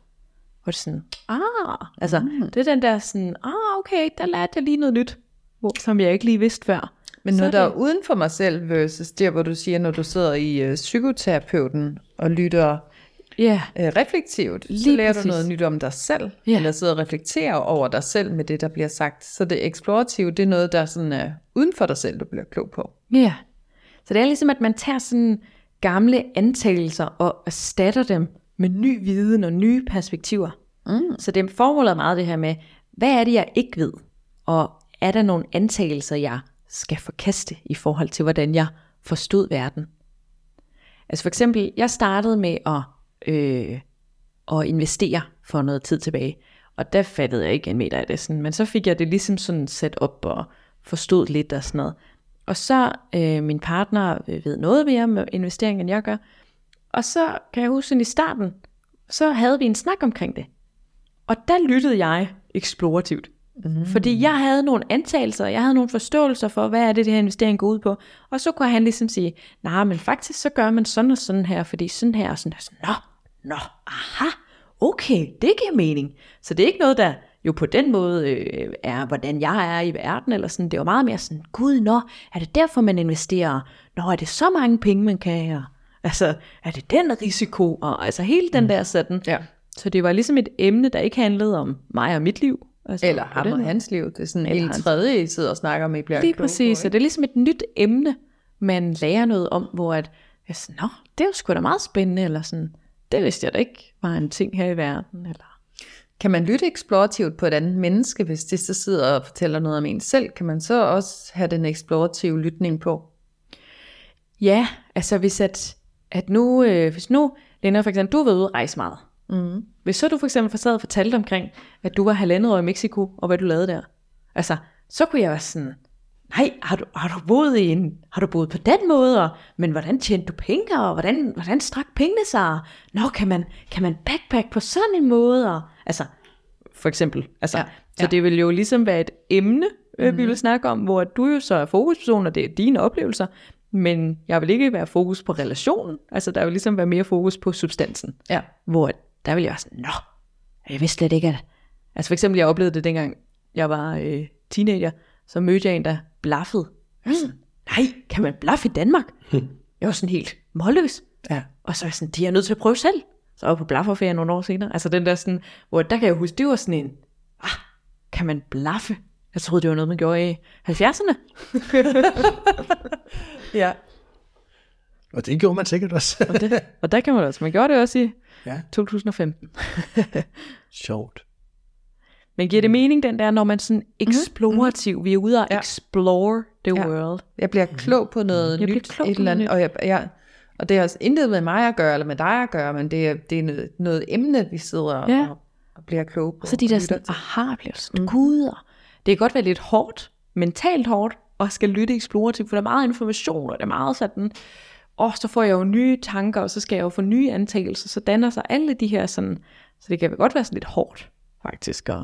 Hvor det er sådan, ah, altså, mm. det er den der sådan, ah, okay, der lærte jeg lige noget nyt, hvor, som jeg ikke lige vidste før. Men Så noget, der er uden for mig selv, versus der, hvor du siger, når du sidder i øh, psykoterapeuten og lytter Ja, øh, reflektivt, så Lige lærer præcis. du noget nyt om dig selv, Ja. eller sidder og reflekterer over dig selv med det, der bliver sagt. Så det eksplorative, det er noget, der sådan er uden for dig selv, du bliver klog på. ja. Så det er ligesom, at man tager sådan gamle antagelser og erstatter dem med ny viden og nye perspektiver. Mm. Så det formålet er meget det her med, hvad er det, jeg ikke ved? Og er der nogle antagelser, jeg skal forkaste i forhold til, hvordan jeg forstod verden? Altså for eksempel, jeg startede med at, øh, at investere for noget tid tilbage, og der fattede jeg ikke en meter af det, sådan, men så fik jeg det ligesom sådan sat op og forstod lidt og sådan noget. Og så øh, min partner øh, ved noget mere med investering, end jeg gør, og så kan jeg huske sådan i starten, så havde vi en snak omkring det. Og der lyttede jeg eksplorativt. Mm. Fordi jeg havde nogle antagelser, jeg havde nogle forståelser for, hvad er det, det her investering går ud på. Og så kunne han ligesom sige, nej, men faktisk så gør man sådan og sådan her, fordi sådan her og sådan her. Så, nå, nå, aha, okay, det giver mening. Så det er ikke noget, der jo på den måde øh, er, hvordan jeg er i verden, eller sådan. Det var meget mere sådan, gud, nå, er det derfor, man investerer? Nå, er det så mange penge, man kan have? Altså, er det den risiko? Og altså hele den der sådan. Ja. Så det var ligesom et emne, der ikke handlede om mig og mit liv. Altså, Eller ham og hans liv. Det er sådan en tredje, I sidder og snakker med, I bliver Lige præcis, så det er ligesom et nyt emne, man lærer noget om, hvor at, jeg sådan, Nå, det er jo sgu da meget spændende, eller sådan, det vidste jeg da ikke var en ting her i verden, eller... Kan man lytte eksplorativt på et andet menneske, hvis det så sidder og fortæller noget om en selv? Kan man så også have den eksplorative lytning på? Ja, altså hvis at, at nu, øh, hvis nu, Lena for eksempel, du har været ude rejse meget. Mm. Hvis så du for eksempel sad og fortalte omkring, at du var halvandet år i Mexico, og hvad du lavede der. Altså, så kunne jeg være sådan, nej, har du, har du boet i en, har du boet på den måde, og, men hvordan tjente du penge, og hvordan, hvordan strak pengene sig? Nå, kan man, kan man backpack på sådan en måde? Og, altså, for eksempel. Altså, Ja, ja, så det vil jo ligesom være et emne, øh, vi vil snakke om, hvor du jo så er fokusperson, og det er dine oplevelser, men jeg vil ikke være fokus på relationen. Altså, der vil ligesom være mere fokus på substansen. Ja. Hvor der vil jeg være sådan, nå, jeg vidste slet ikke, at, Altså for eksempel, jeg oplevede det dengang, jeg var øh, teenager, så mødte jeg en, der var sådan, nej, kan man blaffe i Danmark? jeg var sådan helt målløs. Ja. Og så er jeg sådan, det er jeg nødt til at prøve selv. Så var jeg på blafferferie nogle år senere. Altså den der sådan, hvor der kan jeg huske, det var sådan en, ah, kan man blaffe? Jeg troede, det var noget, man gjorde i 70'erne. (laughs) Ja. Og det gjorde man sikkert også. Og, det, og der kan man også. Man gjorde det også i ja, 2015. sjovt. Men giver det mening, den der, når man sådan eksplorativ, vi er ude og Ja. explore the Ja. world. Jeg bliver klog på noget Jeg bliver nyt, klog et eller andet, og, jeg, jeg, og det har også intet med mig at gøre, eller med dig at gøre, men det er, det er noget, noget emne, vi sidder Ja. og, og bliver kloge på. Og så de der og sådan, til. aha-oplevelser, mm. guder. Det kan godt være lidt hårdt, mentalt hårdt, og skal lytte eksplorativt, for der er meget information, og det er meget sådan, åh, så får jeg jo nye tanker, og så skal jeg jo få nye antagelser, så danner sig alle de her sådan, så det kan godt være sådan lidt hårdt, faktisk, at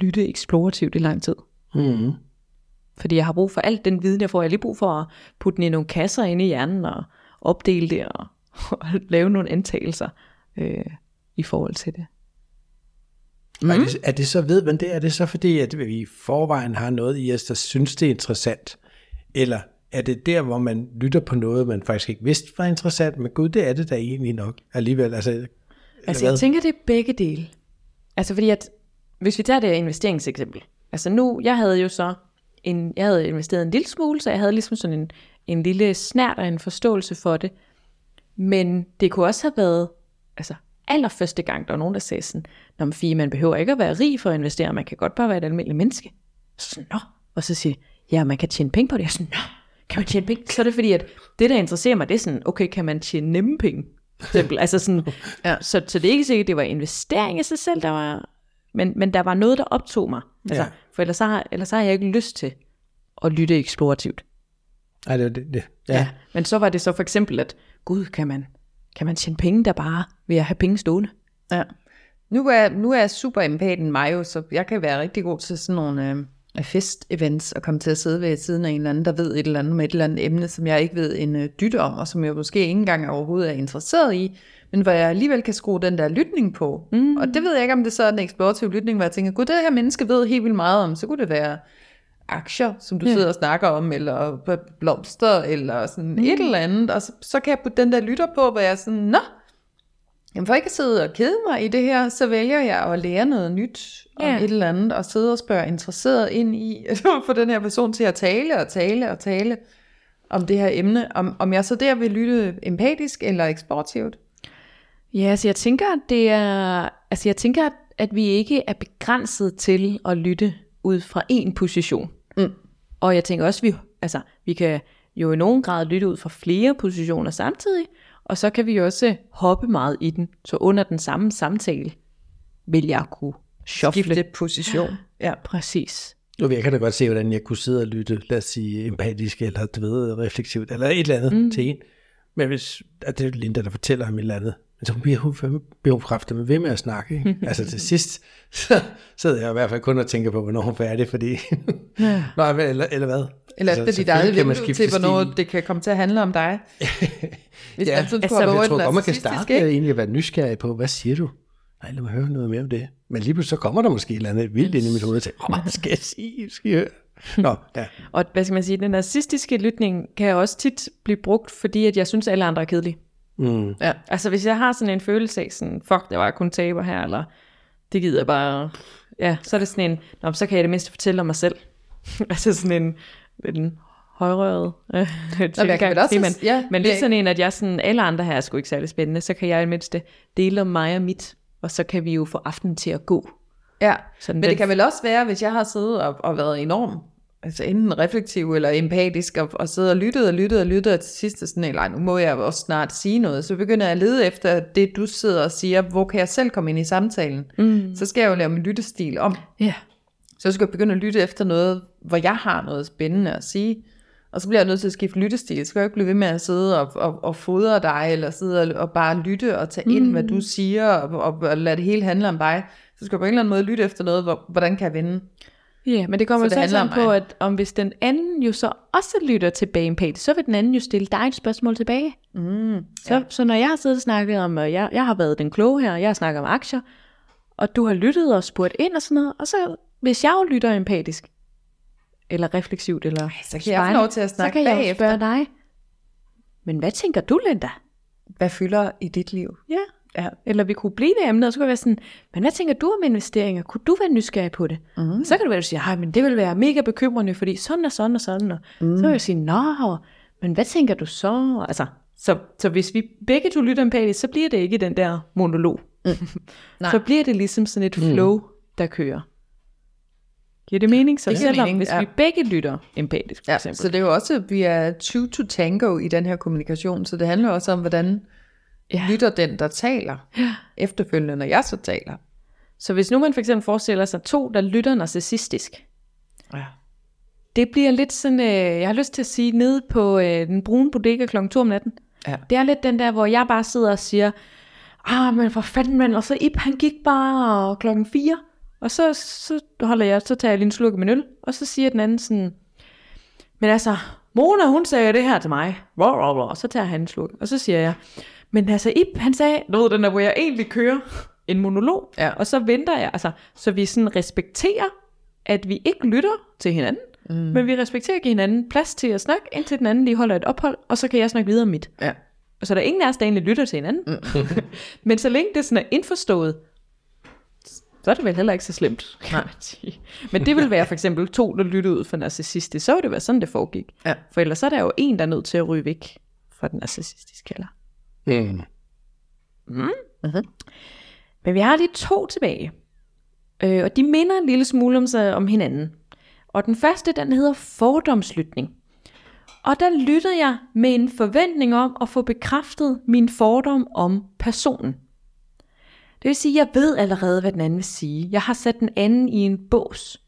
lytte eksplorativt i lang tid. Mm. Fordi jeg har brug for alt den viden, jeg får. Jeg har lige brug for at putte den i nogle kasser inde i hjernen, og opdele det, og, (laughs) og lave nogle antagelser øh, i forhold til det. Mm. Er, det, er det så, ved man det, er det så fordi, at vi i forvejen har noget i os, der synes, det er interessant? Eller er det der, hvor man lytter på noget, man faktisk ikke vidste var interessant, men gud, det er det da egentlig nok alligevel. Altså, Altså hvad? jeg tænker, det er begge dele. Altså fordi at, hvis vi tager det investeringseksempel. Altså nu, jeg havde jo så, en, jeg havde investeret en lille smule, så jeg havde ligesom sådan en, en lille snært og en forståelse for det. Men det kunne også have været, altså allerførste gang, der var nogen, der sagde sådan, Nå, men Fie, man behøver ikke at være rig for at investere, man kan godt bare være et almindeligt menneske. Så sådan, Nå. Og så siger de, ja, man kan tjene penge på det. Jeg sådan, Nå, kan man tjene penge? Så er det fordi, at det, der interesserer mig, det er sådan, okay, kan man tjene nemme penge? For Eksempel. altså sådan, Ja. ja. så, så det er ikke sikkert, det var investering i sig selv, der var, men, men der var noget, der optog mig. Altså, Ja. For ellers, så har, ellers så har jeg ikke lyst til at lytte eksplorativt. Nej, det er det. det. Ja. Ja. Men så var det så for eksempel, at gud, kan man, kan man tjene penge der bare ved at have penge stående? Ja. Nu er, nu er jeg super empaten mig jo, så jeg kan være rigtig god til sådan nogle øh, fest-events og komme til at sidde ved siden af en eller anden, der ved et eller andet med et eller andet emne, som jeg ikke ved en øh, dytte om, og som jeg måske ikke engang overhovedet er interesseret i, men hvor jeg alligevel kan skrue den der lytning på. Mm. Og det ved jeg ikke, om det så er en eksplorativ lytning, hvor jeg tænker, gud, det her menneske ved helt vildt meget om, så kunne det være aktier, som du Ja. sidder og snakker om, eller blomster, eller sådan mm. et eller andet, og så, så kan jeg putte den der lytter på, hvor jeg er sådan, nå, Jamen for ikke at sidde og kede mig i det her, så vælger jeg at lære noget nyt om Ja. et eller andet, og sidde og spørge interesseret ind i, at (laughs) få den her person til at tale og tale og tale om det her emne, om, om jeg så der vil lytte empatisk eller eksportivt. Ja, altså jeg tænker, at det er, altså jeg tænker, at- at vi ikke er begrænset til at lytte ud fra én position. Mm. Og jeg tænker også, at vi, altså, vi kan jo i nogen grad lytte ud fra flere positioner samtidig, og så kan vi også hoppe meget i den. Så under den samme samtale vil jeg kunne shuffle. Skifte position. Ja. Præcis. Nu jeg kan da godt se, hvordan jeg kunne sidde og lytte, lad os sige, empatisk, eller du ved, refleksivt, eller et eller andet mm. til en. Men hvis, at det er Linda, der fortæller ham et eller andet, men så bliver hun, kræfter med ved med at snakke. Ikke? (laughs) altså til sidst, så sidder jeg i hvert fald kun og tænker på, hvornår hun er færdig, fordi... Ja. (laughs) Men- eller, eller hvad? Eller Altså, efter dit selvfølgelig eget vindue til, hvornår stil. det kan komme til at handle om dig. (laughs) Hvis Ja, sådan altså, jeg tror godt, man kan narcissistiske, starte med egentlig at være nysgerrig på, hvad siger du? Nej, lad mig høre noget mere om det. Men lige pludselig så kommer der måske et eller andet vildt ind i mit hoved, og tænker, "Åh, hvad skal jeg sige? Skal jeg høre? Nå, ja. Og hvad skal man sige, den narcistiske lytning kan også tit blive brugt, fordi at jeg synes, at alle andre er kedelige. Mm. Ja. Altså hvis jeg har sådan en følelse af sådan, fuck, det var kun taber her, eller det gider jeg bare, ja, så er det sådan en, Nå, så kan jeg det mindste fortælle om mig selv. (laughs) altså sådan en, en højrøret øh, tilgang også- men, ja, men det- lidt sådan en, at jeg sådan, alle andre her er sgu ikke særlig spændende, så kan jeg i det mindste dele om mig og mit, og så kan vi jo få aftenen til at gå. Ja, Sådan men den- det kan vel også være, hvis jeg har siddet og, og været enorm, altså enten reflektiv eller empatisk, og, og siddet og lyttet og lyttet og lyttet, og til sidst er sådan, nej, nu må jeg også snart sige noget, så begynder jeg at lede efter det, du sidder og siger, hvor kan jeg selv komme ind i samtalen? Mm. Så skal jeg jo lave min lyttestil om. Ja. Så skal jeg begynde at lytte efter noget, hvor jeg har noget spændende at sige. Og så bliver jeg nødt til at skifte lyttestil. Så skal jeg ikke blive ved med at sidde og, og, og fodre dig, eller sidde og, og bare lytte og tage ind, mm. hvad du siger, og, og, og lade det hele handle om dig. Så skal jeg på en eller anden måde lytte efter noget, hvor, hvordan kan jeg vinde? Ja, men det kommer Så så, det sådan på, at om hvis den anden jo så også lytter tilbage empatisk, så vil den anden jo stille dig et spørgsmål tilbage. Mm. Så, ja. så når jeg har siddet og snakket om, og jeg, jeg har været den kloge her, og jeg har snakket om aktier, og du har lyttet og spurgt ind og sådan noget, og så hvis jeg jo lytter empatisk, eller refleksivt, eller så kan jeg få lov til at snakke så kan jeg jo bagefter. spørge dig, men hvad tænker du, Linda? Hvad fylder i dit liv? Ja. Ja. Eller vi kunne blive det emne, og så kunne det være sådan, men hvad tænker du om investeringer? Kunne du være nysgerrig på det? Mm. Så kan det være, at du siger, "Ej, men det vil være mega bekymrende, fordi sådan og sådan og sådan. Og mm. Så vil jeg sige, nå, men hvad tænker du så? Altså, så, så hvis vi begge to lytter empatisk, så bliver det ikke den der monolog. Mm. (laughs) så bliver det ligesom sådan et flow, der kører. Giver det mening? Så Det selvom, mening, hvis ja. vi begge lytter empatisk, for Ja, eksempel. så det er jo også, at vi er two to tango i den her kommunikation, så det handler også om, hvordan ja. lytter den, der taler, ja. efterfølgende, når jeg så taler. Så hvis nu man for eksempel forestiller sig to, der lytter narcissistisk, Ja. det bliver lidt sådan, øh, jeg har lyst til at sige, nede på øh, den brune bodega kl. 2 om natten. Ja. Det er lidt den der, hvor jeg bare sidder og siger, ah, men for fanden, mand, og så Ip, han gik bare klokken 4, og så, så holder jeg, så tager jeg lige en sluk af min øl, og så siger den anden sådan, men altså, Mona, hun sagde det her til mig, og så tager han en sluk, og så siger jeg, men altså Ip, han sagde, du ved den der, hvor jeg egentlig kører en monolog, Ja. og så venter jeg, altså, så vi sådan respekterer, at vi ikke lytter til hinanden, mm. men vi respekterer at give hinanden plads til at snakke, indtil den anden lige holder et ophold, og så kan jeg snakke videre om mit. Ja. Og så er der ingen af os, der egentlig lytter til hinanden. Mm. (laughs) men så længe det sådan er indforstået, så er det vel heller ikke så slemt, sige. Men det vil være for eksempel to, der lytter ud for narcissistisk. Så vil det være sådan, det foregik. Ja. For ellers så er der jo en, der er nødt til at ryge væk fra den narcissistiske kalder. Mm. Men vi har lige to tilbage. Øh, og de minder en lille smule om, sig, om hinanden. Og den første, den hedder fordomslytning. Og der lytter jeg med en forventning om at få bekræftet min fordom om personen. Det vil sige, at jeg ved allerede, hvad den anden vil sige. Jeg har sat den anden i en bås.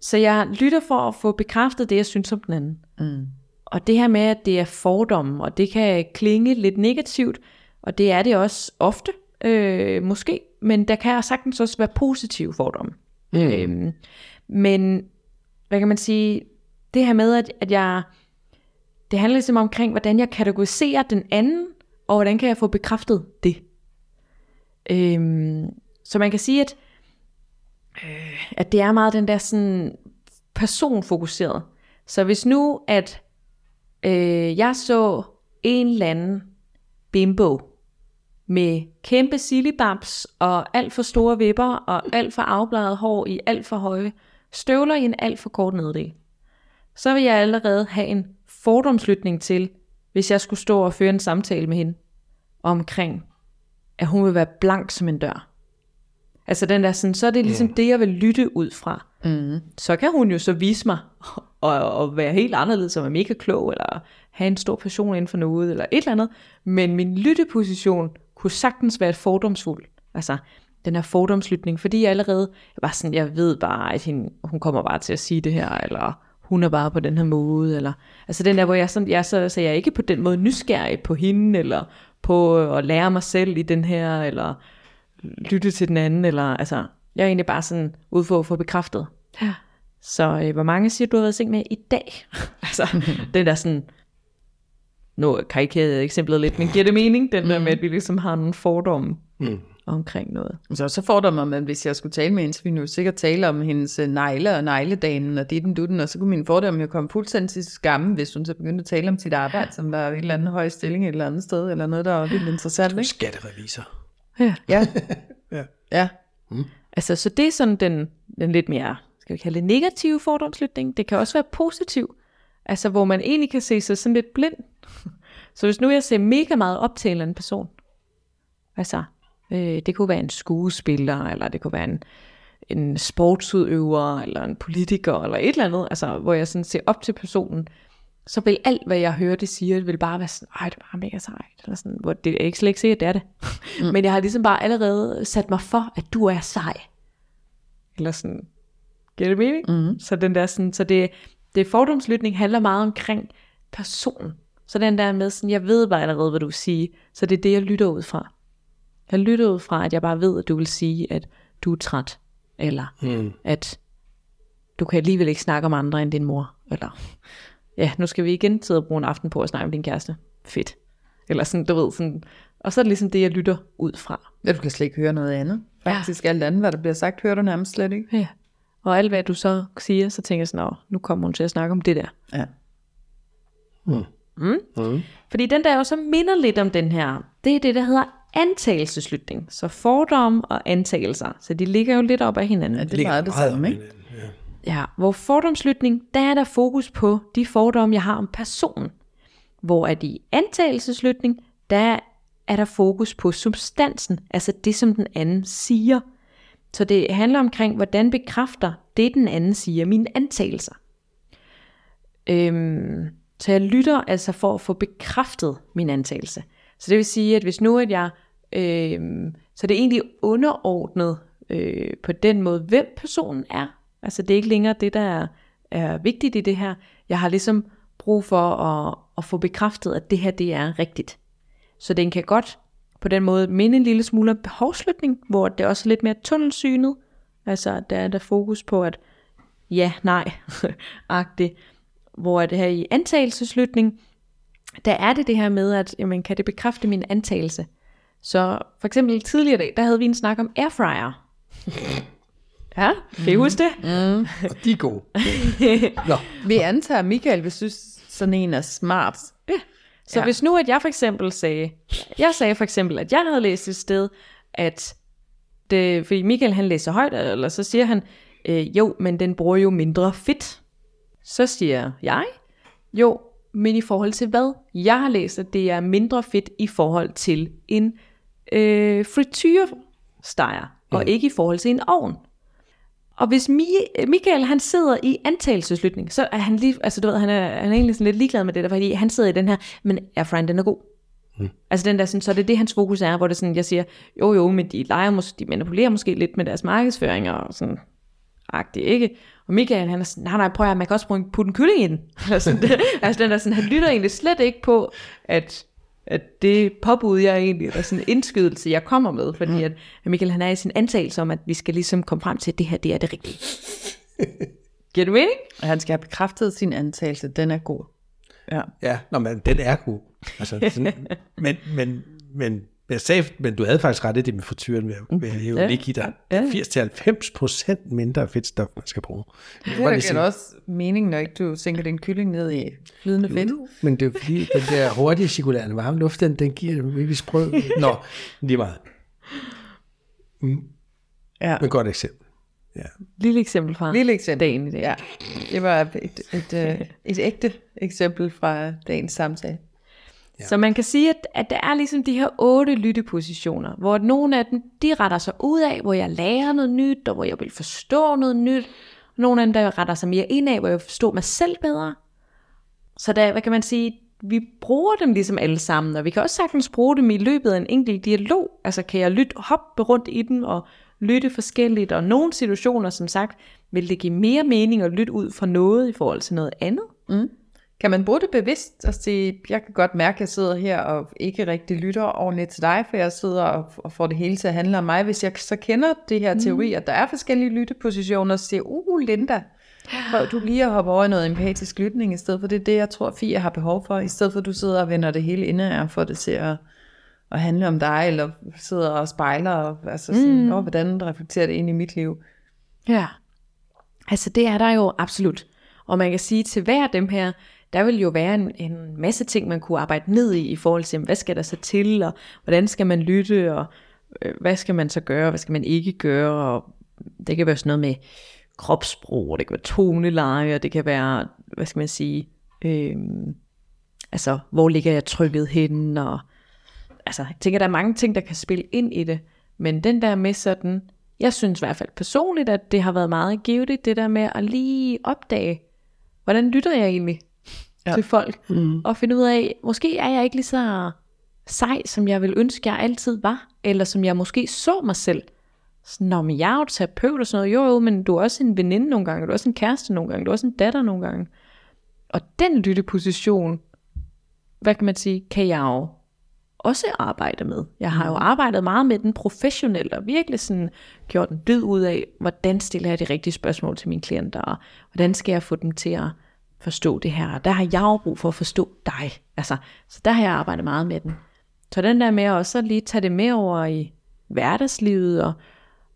Så jeg lytter for at få bekræftet det, jeg synes om den anden. Mm. Og det her med, at det er fordomme, og det kan klinge lidt negativt, og det er det også ofte, øh, måske, men der kan sagtens også være positive fordomme. Mm. Øhm, men, hvad kan man sige, det her med, at, at jeg, det handler ligesom omkring, hvordan jeg kategoriserer den anden, og hvordan kan jeg få bekræftet det. Øhm, så man kan sige, at, øh, at det er meget den der sådan personfokuseret. Så hvis nu, at øh, jeg så en eller anden bimbo med kæmpe silibabs og alt for store vipper og alt for afbladet hår i alt for høje støvler i en alt for kort neddel. Så vil jeg allerede have en fordomslytning til, hvis jeg skulle stå og føre en samtale med hende omkring, at hun vil være blank som en dør. Altså den der sådan, så er det ligesom mm. det, jeg vil lytte ud fra. Mm. Så kan hun jo så vise mig (laughs) og, og være helt anderledes, og være mega klog, eller have en stor passion inden for noget, eller et eller andet. Men min lytteposition kunne sagtens være et fordomsfuld. Altså, den her fordomslytning, fordi jeg allerede, jeg var sådan, jeg ved bare, at hende, hun kommer bare til at sige det her, eller hun er bare på den her måde, eller, altså den der, hvor jeg, sådan, jeg så, så jeg er ikke på den måde nysgerrig på hende, eller på at lære mig selv i den her, eller lytte til den anden, eller altså, jeg er egentlig bare sådan ude for at få bekræftet. Ja. Så øh, hvor mange siger du har været i seng med i dag? (laughs) altså, den der sådan, nu karikerede jeg eksemplet lidt, men giver det mening, den der med, at vi ligesom har nogle fordomme Mm. omkring noget. Så, så fordommer man, hvis jeg skulle tale med hende, så ville vi jo sikkert tale om hendes øh, negle og negledanen og ditten dutten, og så kunne min fordom jo komme fuldstændig til skamme, hvis hun så begyndte at tale om sit arbejde, som var i en eller anden høj stilling et eller andet sted, eller noget, der var lidt interessant, ikke? Skatterevisor. Ja. (laughs) Ja. Ja. ja. Altså, så det er sådan den, den lidt mere, skal vi kalde det negative fordomslytning. Det kan også være positiv. Altså, hvor man egentlig kan se sig sådan lidt blind. (laughs) Så hvis nu jeg ser mega meget op til en eller anden person, altså, øh, det kunne være en skuespiller, eller det kunne være en, en sportsudøver, eller en politiker, eller et eller andet, altså, hvor jeg sådan ser op til personen, så vil alt, hvad jeg hører, det siger, vil bare være sådan, ej, det er bare mega sejt, eller sådan, hvor det er ikke slet ikke sikkert, det er det. Mm. Men jeg har ligesom bare allerede sat mig for, at du er sej. Eller sådan, giver det mening? Mm. Så den der sådan, så det, det fordomslytning handler meget omkring personen. Så den der med sådan, jeg ved bare allerede, hvad du vil sige, så det er det, jeg lytter ud fra. Jeg lytter ud fra, at jeg bare ved, at du vil sige, at du er træt, eller Mm. at du kan alligevel ikke snakke om andre end din mor, eller ja, nu skal vi igen sidde og bruge en aften på at snakke om din kæreste. Fedt. Eller sådan, du ved, sådan, Og så er det ligesom det, jeg lytter ud fra. Ja, du kan slet ikke høre noget andet. Faktisk alt andet, hvad der bliver sagt, hører du nærmest slet ikke. Ja. Og alt hvad du så siger, så tænker jeg sådan, "Nå, nu kommer hun til at snakke om det der. Ja. Fordi den der jo så minder lidt om den her, det er det, der hedder antagelseslytning. Så fordomme og antagelser, så de ligger jo lidt op ad hinanden. ja det er meget det samme, ikke? Ja, hvor fordomslytning, der er der fokus på de fordomme, jeg har om personen. Hvor at i antagelseslytning, der er der fokus på substansen, altså det, som den anden siger. Så det handler omkring, hvordan bekræfter det, den anden siger, mine antagelser. Øhm, så jeg lytter altså for at få bekræftet min antagelse. Så det vil sige, at hvis nu at jeg, øhm, så det er egentlig underordnet øh, på den måde, hvem personen er. Altså det er ikke længere det, der er, er vigtigt i det her. Jeg har ligesom brug for at, at få bekræftet, at det her det er rigtigt. Så den kan godt på den måde minde en lille smule om behovslytning, hvor det også er lidt mere tunnelsynet. Altså der er der fokus på, at ja, nej, (laughs) agtigt. Hvor det her i antagelseslytning, der er det det her med, at jamen, kan det bekræfte min antagelse? Så for eksempel tidligere dag, der havde vi en snak om airfryer. (laughs) Ja, kan I huske det? (laughs) Og de er gode. (laughs) Nå, Vi antager, at Michael vil synes, sådan en er smart. Så ja. Ja. hvis nu, at jeg for eksempel sagde, jeg sagde for eksempel, at jeg havde læst et sted, at det, fordi Michael han læser højt, eller så siger han, øh, jo, men den bruger jo mindre fedt. Så siger jeg, jo, men i forhold til hvad? Jeg har læst, at det er mindre fedt i forhold til en øh, frityresteger, mm. og ikke i forhold til en ovn. Og hvis Mi- Michael han sidder i antagelseslytning, så er han lige, altså du ved, han er, han er egentlig sådan lidt ligeglad med det der, fordi han sidder i den her, men airfryen den er god. Mm. Altså den der sådan, så er det det hans fokus er, hvor det sådan, jeg siger, jo jo, men de leger måske, de manipulerer måske lidt med deres markedsføring og sådan, agtigt, ikke? Og Michael, han er sådan, nej, nej, prøv at man kan også putte en- kylling i den. (laughs) det, altså den der sådan, han lytter egentlig slet ikke på, at, at det påbud, jeg egentlig, eller sådan en indskydelse, jeg kommer med, fordi at Michael, han er i sin antagelse om, at vi skal ligesom komme frem til, at det her, det er det rigtige. (laughs) Giver det mening? Og han skal have bekræftet sin antagelse. Den er god. Ja. ja, nå, men den er god. Altså, sådan, (laughs) men, men, men, jeg sagde, men du havde faktisk ret i det med frityren ved, ved at hæve Ja. ligge i dig. Ja. 80-90% mindre fedtstof, man skal bruge. Det giver da også mening, når ikke du sænker din kylling ned i flydende fedt. Men det er fordi, den der hurtige cirkulære varme luft, den, den giver det virkelig sprød. Nå, lige meget. Ja. Men godt eksempel. Ja. Lille eksempel fra Lille eksempel. dagen i dag. Ja, det var et, et, et, øh, et ægte eksempel fra dagens samtale. Ja. Så man kan sige, at, at der er ligesom de her otte lyttepositioner, hvor nogle af dem, de retter sig ud af, hvor jeg lærer noget nyt, og hvor jeg vil forstå noget nyt. Nogle af dem, der retter sig mere ind af, hvor jeg vil forstå mig selv bedre. Så der, hvad kan man sige, vi bruger dem ligesom alle sammen, og vi kan også sagtens bruge dem i løbet af en enkelt dialog. Altså kan jeg lytte, hoppe rundt i den og lytte forskelligt, og nogle situationer, som sagt, vil det give mere mening at lytte ud fra noget i forhold til noget andet. Kan man bruge det bevidst og sige, jeg kan godt mærke, at jeg sidder her og ikke rigtig lytter ordentligt til dig, for jeg sidder og, og får det hele til at handle om mig. Hvis jeg så kender det her teori, at der er forskellige lyttepositioner, og siger, uh Linda, prøv du lige at hoppe over i noget empatisk lytning, i stedet for det er det, jeg tror, Fie har behov for, i stedet for at du sidder og vender det hele inde og får det til at, at handle om dig, eller sidder og spejler, og altså sådan, mm. oh, hvordan reflekterer det ind i mit liv? Ja, altså det er der jo absolut. Og man kan sige, til hver af dem her, der vil jo være en, en masse ting, man kunne arbejde ned i, i forhold til, hvad skal der så til, og hvordan skal man lytte, og øh, hvad skal man så gøre, og hvad skal man ikke gøre, og det kan være sådan noget med kropssprog, og det kan være toneleje, og det kan være, hvad skal man sige, øh, altså hvor ligger jeg trykket hen, og altså, jeg tænker, der er mange ting, der kan spille ind i det, men den der med sådan, jeg synes i hvert fald personligt, at det har været meget givet det der med at lige opdage, hvordan lytter jeg egentlig? Ja. til folk, mm. og finde ud af, måske er jeg ikke lige så sej, som jeg vil ønske, jeg altid var, eller som jeg måske så mig selv. Sådan, Nå, men jeg er jo terapeut og sådan noget, jo jo, men du er også en veninde nogle gange, du er også en kæreste nogle gange, du er også en datter nogle gange. Og den lytteposition, hvad kan man sige, kan jeg jo også arbejde med. Jeg har jo arbejdet meget med den professionelt, og virkelig sådan gjort en dyd ud af, hvordan stiller jeg de rigtige spørgsmål til mine klienter, og hvordan skal jeg få dem til at forstå det her. Og der har jeg jo brug for at forstå dig. Altså, så der har jeg arbejdet meget med den. Så den der med at også lige tage det med over i hverdagslivet, og,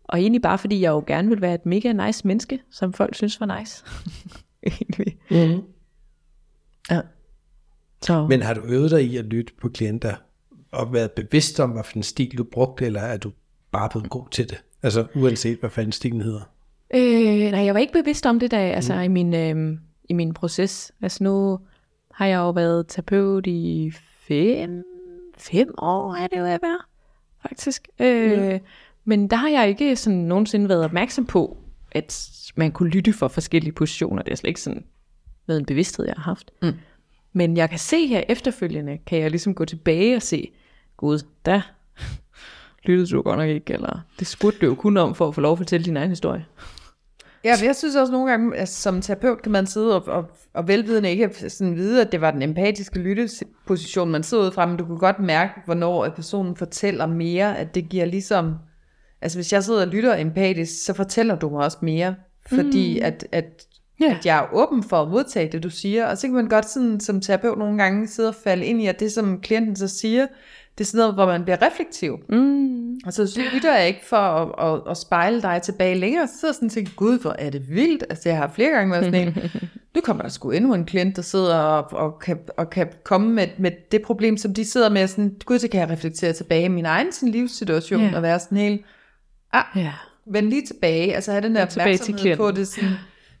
og egentlig bare fordi jeg jo gerne vil være et mega nice menneske, som folk synes var nice. (laughs) Egentlig. Mm-hmm. ja. Så. Men har du øvet dig i at lytte på klienter, og været bevidst om, hvad for en stil du brugte, eller er du bare blevet god til det? Altså uanset, hvad fanden stilen hedder. Øh, nej, jeg var ikke bevidst om det, da, altså i min, øh, i min proces. Altså nu har jeg jo været terapeut i fem, fem år, er det jo at være, faktisk. Øh, Men der har jeg ikke sådan nogensinde været opmærksom på, at man kunne lytte for forskellige positioner. Det er slet ikke sådan været en bevidsthed, jeg har haft. Mm. Men jeg kan se her efterfølgende, kan jeg ligesom gå tilbage og se, gud, der (laughs) lyttede du godt nok ikke, eller det spurgte du jo kun om for at få lov at fortælle din egen historie. Ja, jeg synes også nogle gange, at som terapeut kan man sidde og, og, og velvidende ikke sådan vide, at det var den empatiske lytteposition, man sidder ud fra, men du kan godt mærke, hvornår at personen fortæller mere, at det giver ligesom, altså hvis jeg sidder og lytter empatisk, så fortæller du mig også mere, fordi mm. at, at, Ja. at jeg er åben for at modtage det, du siger, og så kan man godt sådan, som terapeut nogle gange sidde og falde ind i, at det som klienten så siger, det er sådan noget, hvor man bliver reflektiv. Mm. Og så lytter jeg ikke for at, at, at spejle dig tilbage længere. Så sidder jeg sådan og tænker, gud, hvor er det vildt. Altså, jeg har flere gange været sådan en, (laughs) nu kommer der sgu endnu en klient, der sidder og, og, kan, og kan komme med, med det problem, som de sidder med. Sådan, gud, så kan jeg reflektere tilbage i min egen sådan, livssituation, Ja. og være sådan helt, ah, Ja. vend lige tilbage. Altså have den der tilbage til opmærksomhed på det sådan,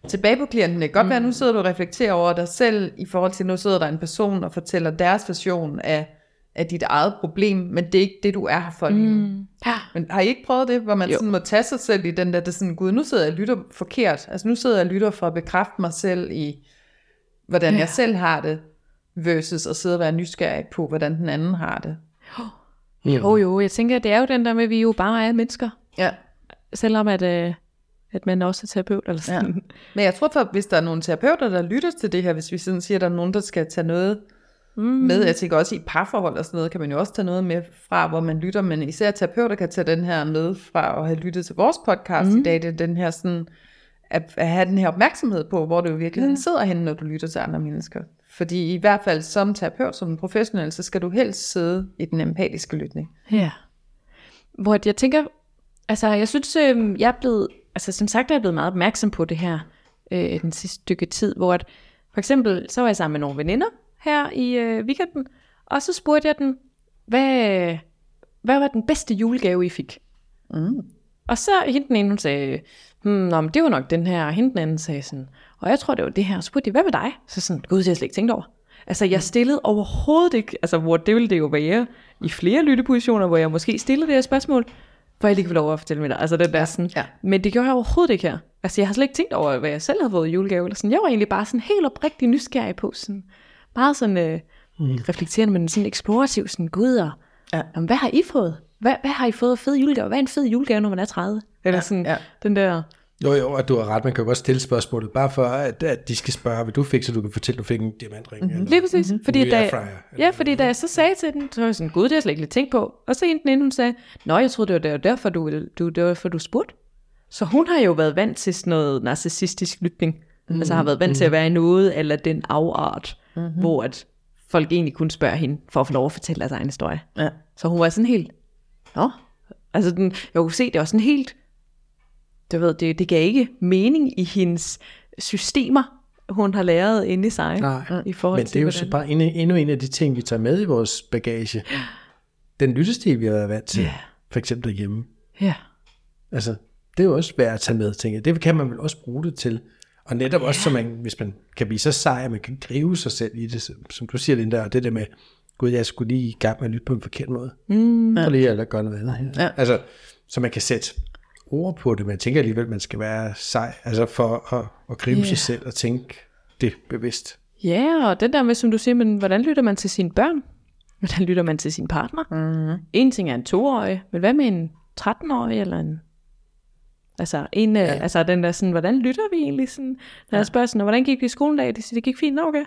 tilbage på klienten. Det kan godt være, nu sidder du og reflekterer over dig selv, i forhold til, nu sidder der en person og fortæller deres version af, af dit eget problem, men det er ikke det, du er her for lige nu. Mm. Ja. Men har I ikke prøvet det, hvor man Jo. sådan må tage sig selv i den der, det er sådan, gud, nu sidder jeg og lytter forkert. Altså nu sidder jeg og lytter for at bekræfte mig selv i, hvordan Ja. jeg selv har det, versus at sidde og være nysgerrig på, hvordan den anden har det. Jo, jo, jeg tænker, det er jo den der med, at vi jo bare er mennesker. Ja. Selvom at, øh, at man også er terapeut eller ja. sådan. Men jeg tror, for, hvis der er nogle terapeuter, der lytter til det her, hvis vi sådan siger, at der er nogen, der skal tage noget Mm. med, jeg tænker også i parforhold og sådan noget, kan man jo også tage noget med fra, hvor man lytter, men især terapeuter kan tage den her med fra at have lyttet til vores podcast mm. i dag, det er den her sådan, at, at have den her opmærksomhed på, hvor du i virkeligheden ja. sidder henne, når du lytter til andre mennesker. Fordi i hvert fald som terapeut, som en professionel, så skal du helst sidde i den empatiske lytning. Ja. Hvor jeg tænker, altså jeg synes, øh, jeg er blevet, altså som sagt er jeg blevet meget opmærksom på det her øh, den sidste stykke tid, hvor at, for eksempel, så var jeg sammen med nogle veninder her i øh, weekenden, og så spurgte jeg den, hvad, hvad var den bedste julegave, I fik? Mm. Og så hende den ene, hun sagde, hmm, nå, men det var nok den her, og hende den anden sagde sådan, og jeg tror, det var det her. Så spurgte de, hvad med dig? Så sådan, gud, det har jeg slet ikke tænkt over. Altså, jeg stillede overhovedet ikke, altså, hvor det ville det jo være i flere lyttepositioner, hvor jeg måske stillede det her spørgsmål, hvor jeg lige få lov at fortælle mig det. Altså, det der sådan, Ja. men det gjorde jeg overhovedet ikke her. Altså, jeg har slet ikke tænkt over, hvad jeg selv havde fået i julegave. Eller sådan. Jeg var egentlig bare sådan helt oprigtig nysgerrig på, sådan, meget sådan øh, mm. reflekterende, men sådan eksplorativ, sådan, gud, og, Ja. jamen, hvad har I fået? Hvad, hvad har I fået af fed julegave? Hvad er en fed julegave, når man er 30? Eller Ja, sådan, ja. den der, Jo, jo, og du har ret. Man kan jo godt stille spørgsmålet, bare for, at, at de skal spørge, hvad du fik, så du kan fortælle, at du fik en diamantring. Mm-hmm. Lige præcis. Mm-hmm. Fordi, da, airfryer, eller ja, fordi da jeg så sagde til den, så var jeg sådan, gud, det har jeg slet ikke lige tænkt på. Og så en den ene, hun sagde, nå, jeg troede, det var der- derfor, du, du, det var derfor, du spurgte. Så hun har jo været vant til sådan noget narcissistisk lytning. Mm-hmm. Altså har været vant til at være i noget, eller den afart, mm-hmm. hvor at folk egentlig kun spørger hende, for at få lov at fortælle deres egen historie. Ja. Så hun var sådan helt, nå, altså den, jeg kunne se, det var sådan helt, du ved, det, det gav ikke mening i hendes systemer, hun har læret inde i sig. Nej, i forhold men det til, er jo så bare endnu, endnu en af de ting, vi tager med i vores bagage. Den lyttestil, vi har været vant til, Ja. for eksempel derhjemme. Ja. Altså, det er jo også værd at tage med, tænker jeg. Det kan man vel også bruge det til. Og netop også, så man, hvis man kan blive så sej, at man kan grive sig selv i det, som- du siger, Linda, og det der med, gud, jeg skulle lige i gang med at lytte på en forkert måde. Mm. Og lige at gøre noget andet her. Ja. Altså, så man kan sætte ord på det, men jeg tænker alligevel, at man skal være sej, altså for at, at gribe Ja. sig selv og tænke det bevidst. Ja, og den der med, som du siger, men hvordan lytter man til sine børn? Hvordan lytter man til sin partner? Mm-hmm. En ting er en toårig, men hvad med en 13-årig eller en... Altså, en, ja. altså den der sådan, hvordan lytter vi egentlig sådan? Når ja. jeg spørger sådan, hvordan gik det i skolen dag? De siger, det gik fint, okay.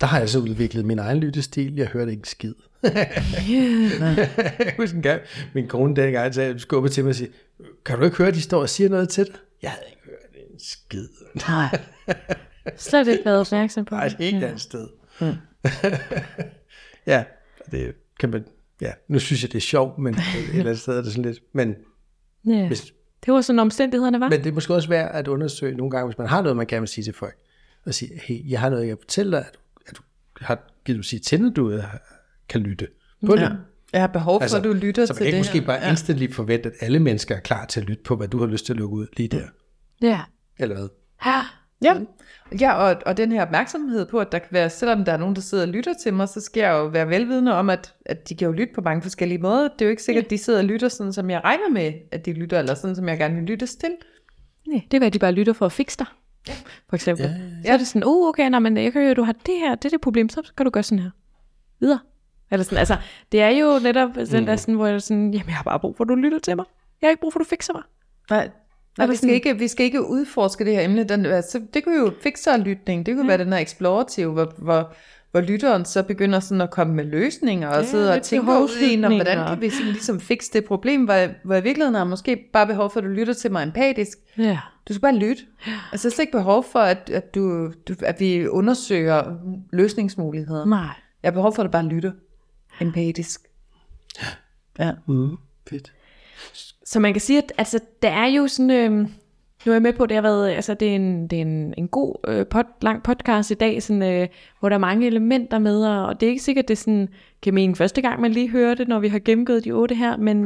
Der har jeg så udviklet min egen lyttestil. Jeg hørte ikke skid. Yeah. (laughs) jeg husker en gang, min kone dengang sagde, skubbede til mig og sige, kan du ikke høre, de står og siger noget til dig? Jeg havde ikke hørt en skid. Nej. Slet ikke været opmærksom på. Nej, et helt andet sted. (laughs) ja, det kan man ja, nu synes jeg, det er sjovt, men et eller andet sted er det sådan lidt, men, Ja. hvis, Det var sådan omstændighederne var. men det er måske også værd at undersøge nogle gange, hvis man har noget, man gerne vil sige til folk, og sige, hey, jeg har noget, jeg kan fortælle dig, at du, at du har givet du sige til, at du øh, kan lytte på det. Ja. Jeg har behov for, altså, at du lytter så man til kan ikke det måske her. bare ja. instantly forvente, at alle mennesker er klar til at lytte på, hvad du har lyst til at lukke ud lige der. Ja. Eller hvad? Ja. Ja, ja og, og den her opmærksomhed på, at der kan være, selvom der er nogen, der sidder og lytter til mig, så skal jeg jo være velvidende om, at, at de kan jo lytte på mange forskellige måder. Det er jo ikke sikkert, at de sidder og lytter sådan, som jeg regner med, at de lytter, eller sådan, som jeg gerne vil lyttes til. Nej, det er, at de bare lytter for at fikse dig. For eksempel. Ja, ja, ja. Så er det sådan, uh, okay, nej, men jeg kan høre, du har det her, det er det problem, så kan du gøre sådan her. Videre. Eller sådan, altså, det er jo netop den der sådan, hvor jeg er sådan, jamen jeg har bare brug for, at du lytter til mig. Jeg har ikke brug for, at du fikser mig. Nej, Nej, vi, skal ikke, vi skal ikke udforske det her emne. Den, altså, det kunne jo fixerlytning, det kunne ja. være den her eksplorative, hvor, hvor, hvor lytteren så begynder sådan at komme med løsninger, og Ja, sidde og lidt tænke ud i, behovslytning, hvordan og- kan vi sådan ligesom fikse det problem, hvor, jeg- hvor i virkeligheden har måske bare behov for, at du lytter til mig empatisk. Ja. Du skal bare lytte. Altså, der er ikke behov for, at, at, du, du, at vi undersøger løsningsmuligheder. Nej. Jeg har behov for, at du bare lytter empatisk. Ja. Mm. Fedt. Så man kan sige, at altså, der er jo sådan, øh, nu er jeg med på, det har været, altså det er en, det er en, en god øh, pod, lang podcast i dag, sådan, øh, hvor der er mange elementer med, og, og det er ikke sikkert, det er sådan, kan mening første gang, man lige hører det, når vi har gennemgået de otte her, men,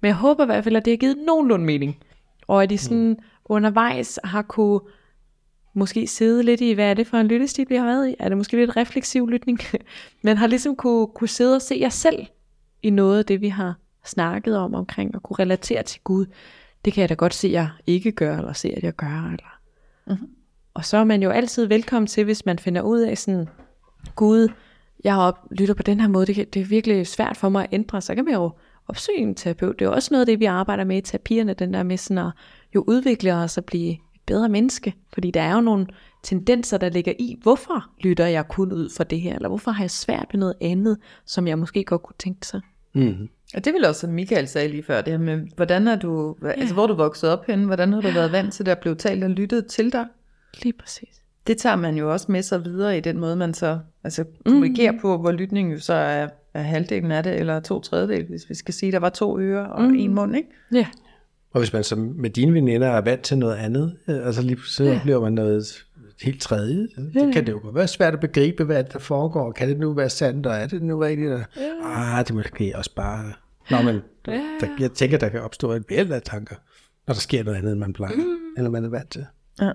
men jeg håber i hvert fald, at det har givet nogenlunde mening, og at de sådan mm. undervejs har kunne måske sidde lidt i, hvad er det for en lyttestil, vi har været i? Er det måske lidt refleksiv lytning? (laughs) Men har ligesom kunne, kunne sidde og se jer selv i noget af det, vi har snakket om omkring, og kunne relatere til Gud. Det kan jeg da godt se, at jeg ikke gør, eller se, at jeg gør. Eller. Mm-hmm. Og så er man jo altid velkommen til, hvis man finder ud af sådan, Gud, jeg op, lytter på den her måde, det, kan, det er virkelig svært for mig at ændre, så kan man jo opsøge en terapeut. Det er jo også noget af det, vi arbejder med i terapierne, den der med sådan at jo udvikle os og blive et bedre menneske. Fordi der er jo nogle tendenser, der ligger i, hvorfor lytter jeg kun ud for det her, eller hvorfor har jeg svært ved noget andet, som jeg måske godt kunne tænke sig. Mm. Og det vil også, som Michael sagde lige før, det her med, hvordan er du, ja. altså hvor er du vokset op henne, hvordan har du været vant til det at blive talt og lyttet til dig? Lige præcis. Det tager man jo også med sig videre i den måde, man så altså, kommunikerer mm. på, hvor lytningen jo så er, er halvdelen af det, eller to tredjedel, hvis vi skal sige, der var to ører og mm. en mund, ikke? Ja. Og hvis man som med dine veninder er vant til noget andet, øh, og så lige så ja. oplever man noget helt tredje, så kan det jo godt være svært at begribe, hvad der foregår. Kan det nu være sandt, og er det nu rigtigt? Og, ah, det måske også bare... Nå, men (laughs) der, jeg tænker, der kan opstå et væld af tanker, når der sker noget andet, end man plejer, mm. eller man er vant til. Ja.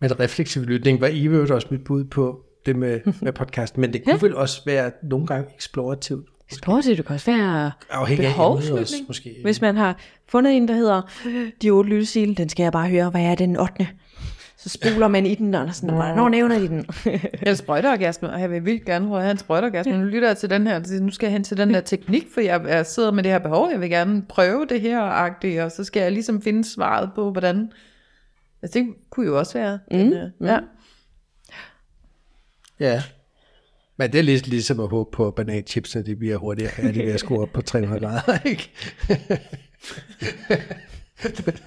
Men refleksiv lytning var I jo også mit bud på det med, med podcast, men det kunne (laughs) ja. vel også være nogle gange eksplorativt. Eksplorativt, det kan også være Afhængig af emnet også, behovslytning. måske. Hvis man har fundet en, der hedder De otte lyttesile, den skal jeg bare høre, hvad er den 8. Så spoler man i den, og sådan, hvornår nævner de den? Eller sprøjteorgasme, og jeg vil vildt gerne prøve at have en sprøjteorgasme. Ja. Nu lytter jeg til den her, og nu skal jeg hen til den der teknik, for jeg, jeg sidder med det her behov, jeg vil gerne prøve det her, agtigt, og så skal jeg ligesom finde svaret på, hvordan... Altså det kunne jo også være. Mm. Den, uh, ja. Ja. Men det er lidt ligesom at håbe på, at bananchipsene de bliver hurtigere færdige ved at skrue op på 300 grader, (laughs) ikke?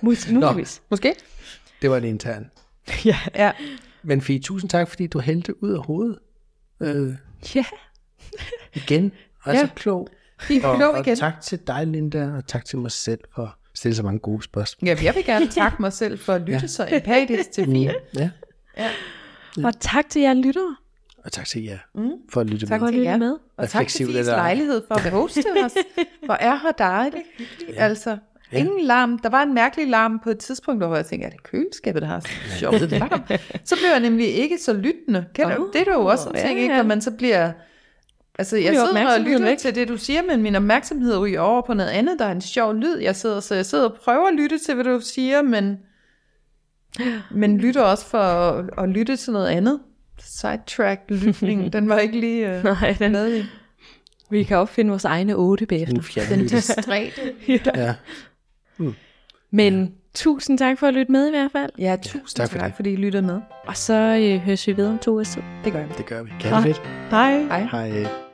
Mus- Muligvis. Måske? Det var en intern. Ja. Ja. Men Fie, tusind tak, fordi du hældte ud af hovedet. Øh, ja. igen. Og Ja. så klog. Og, klog og igen. tak til dig, Linda, og tak til mig selv for at stille så mange gode spørgsmål. Ja, jeg vil gerne takke mig selv for at lytte ja. så empatisk til Fie. Ja. Og tak til jer lyttere. Og tak til jer mm. for at lytte Tak for med. at lytte med. Og tak til Fies lejlighed for at hoste os. (laughs) Hvor er her dejligt. Altså, ingen larm. Der var en mærkelig larm på et tidspunkt, hvor jeg tænkte, er det køleskabet, der har sjovt larm? Så blev jeg nemlig ikke så lyttende. Kender, du? Oh, det er jo også en ja, ting, ikke? ja. Når man så bliver... Altså, jeg sidder og lytter væk. til det, du siger, men min opmærksomhed ryger over på noget andet. Der er en sjov lyd, jeg sidder, så jeg sidder og prøver at lytte til, hvad du siger, men, men lytter også for at, at lytte til noget andet. Sidetrack-lytningen, den var ikke lige uh, (laughs) Nej, den, med i. vi kan opfinde vores egne otte bagefter. Nu fjernlytte. Distræte. Ja. Men tusind tak for at lytte med i hvert fald. Ja, tusind tak tak, for tak det. fordi I lyttede med. Og så øh, høres vi ved om to uger tid. Det gør jeg. Det gør vi. Kan det fedt. Hej. Hej. Hej.